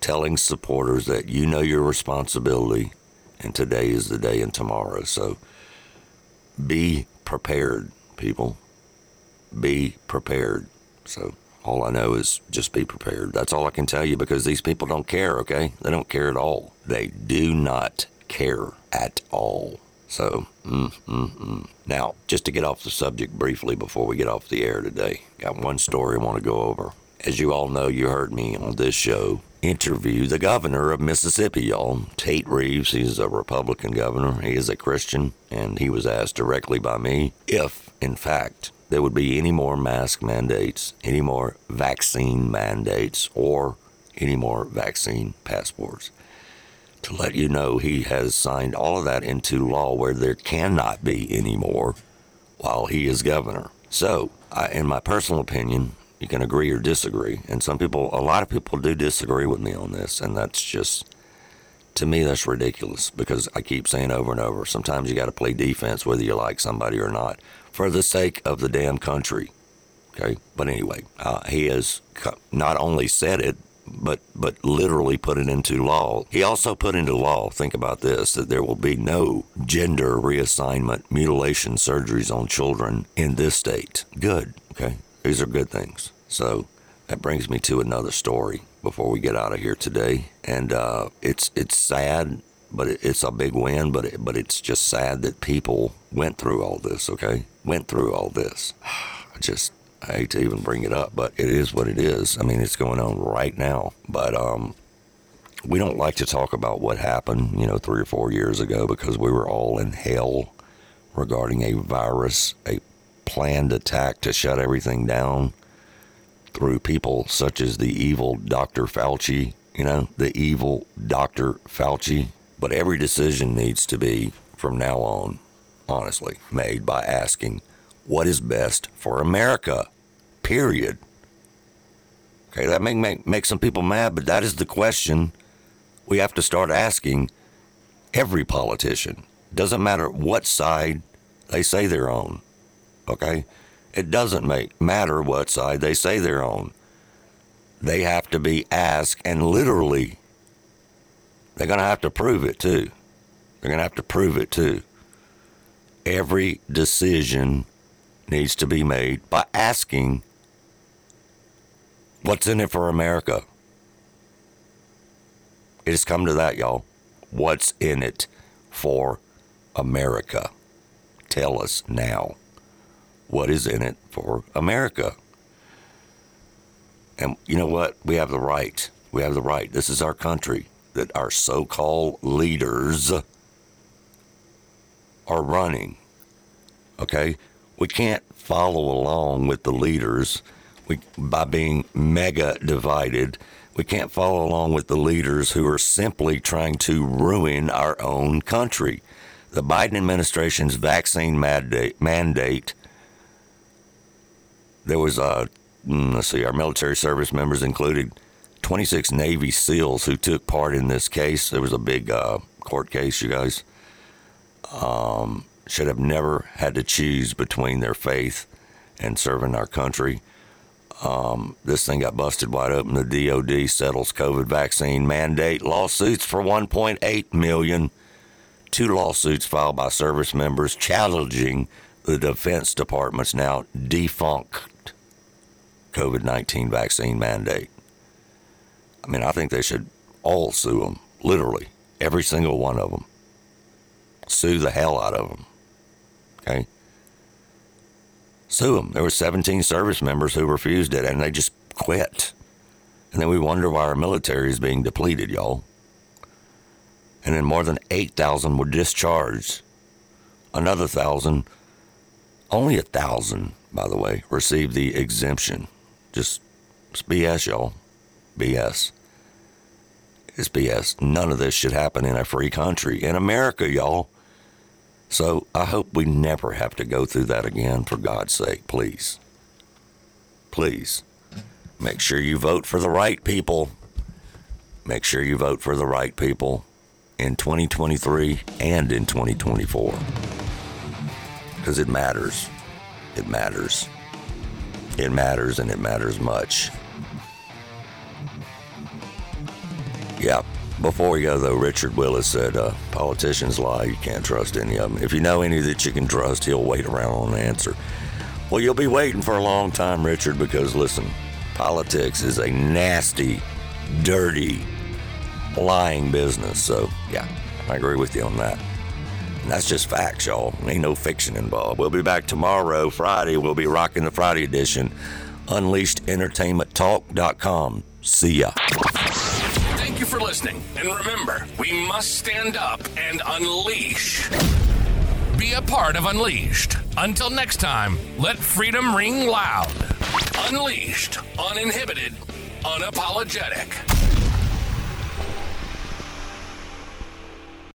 telling supporters that you know your responsibility and today is the day and tomorrow. So be prepared, people. Be prepared. So all I know is just be prepared. That's all I can tell you because these people don't care, okay? They don't care at all. They do not care at all. So, mm, mm, mm. now, just to get off the subject briefly before we get off the air today, got one story I want to go over. As you all know, you heard me on this show interview the governor of Mississippi, y'all. Tate Reeves, he's a Republican governor. He is a Christian, and he was asked directly by me if, in fact, there would be any more mask mandates, any more vaccine mandates, or any more vaccine passports. To let you know, he has signed all of that into law where there cannot be any more while he is governor. So, I, in my personal opinion, you can agree or disagree. And some people, a lot of people do disagree with me on this. And that's just, to me, that's ridiculous because I keep saying over and over sometimes you got to play defense whether you like somebody or not for the sake of the damn country. Okay. But anyway, uh, he has not only said it, but but literally put it into law. He also put into law, think about this, that there will be no gender reassignment mutilation surgeries on children in this state. Good. Okay. These are good things. So that brings me to another story before we get out of here today, and uh, it's it's sad, but it, it's a big win. But it, but it's just sad that people went through all this. Okay, went through all this. I just I hate to even bring it up, but it is what it is. I mean, it's going on right now. But um, we don't like to talk about what happened, you know, three or four years ago because we were all in hell regarding a virus, a planned attack to shut everything down through people such as the evil Dr. Fauci, you know, the evil Dr. Fauci. But every decision needs to be, from now on, honestly, made by asking what is best for America, period. Okay, that may make, make some people mad, but that is the question we have to start asking every politician. Doesn't matter what side they say they're on. Okay? It doesn't make matter what side they say they're on. They have to be asked, and literally, they're going to have to prove it too. They're going to have to prove it too. Every decision needs to be made by asking, What's in it for America? It has come to that, y'all. What's in it for America? Tell us now. What is in it for America? And you know what? We have the right. We have the right. This is our country that our so called leaders are running. Okay? We can't follow along with the leaders we, by being mega divided. We can't follow along with the leaders who are simply trying to ruin our own country. The Biden administration's vaccine mandate, mandate there was, uh, let's see, our military service members included 26 Navy SEALs who took part in this case. There was a big uh, court case, you guys. Um, should have never had to choose between their faith and serving our country. Um, this thing got busted wide open. The DoD settles COVID vaccine mandate lawsuits for 1.8 million. Two lawsuits filed by service members challenging the Defense Department's now defunct COVID 19 vaccine mandate. I mean, I think they should all sue them, literally, every single one of them. Sue the hell out of them. Okay? Sue them. There were 17 service members who refused it and they just quit. And then we wonder why our military is being depleted, y'all. And then more than 8,000 were discharged. Another thousand, only a thousand, by the way, received the exemption. Just it's BS, y'all. BS. It's BS. None of this should happen in a free country, in America, y'all. So I hope we never have to go through that again, for God's sake, please. Please. Make sure you vote for the right people. Make sure you vote for the right people in 2023 and in 2024. Because it matters. It matters. It matters and it matters much. Yeah. Before we go, though, Richard Willis said, uh, politicians lie. You can't trust any of them. If you know any that you can trust, he'll wait around on an answer. Well, you'll be waiting for a long time, Richard, because listen, politics is a nasty, dirty, lying business. So, yeah, I agree with you on that. And that's just facts, y'all. Ain't no fiction involved. We'll be back tomorrow, Friday. We'll be rocking the Friday edition. UnleashedEntertainmentTalk.com. See ya.
Thank you for listening. And remember, we must stand up and unleash. Be a part of Unleashed. Until next time, let freedom ring loud. Unleashed, uninhibited, unapologetic.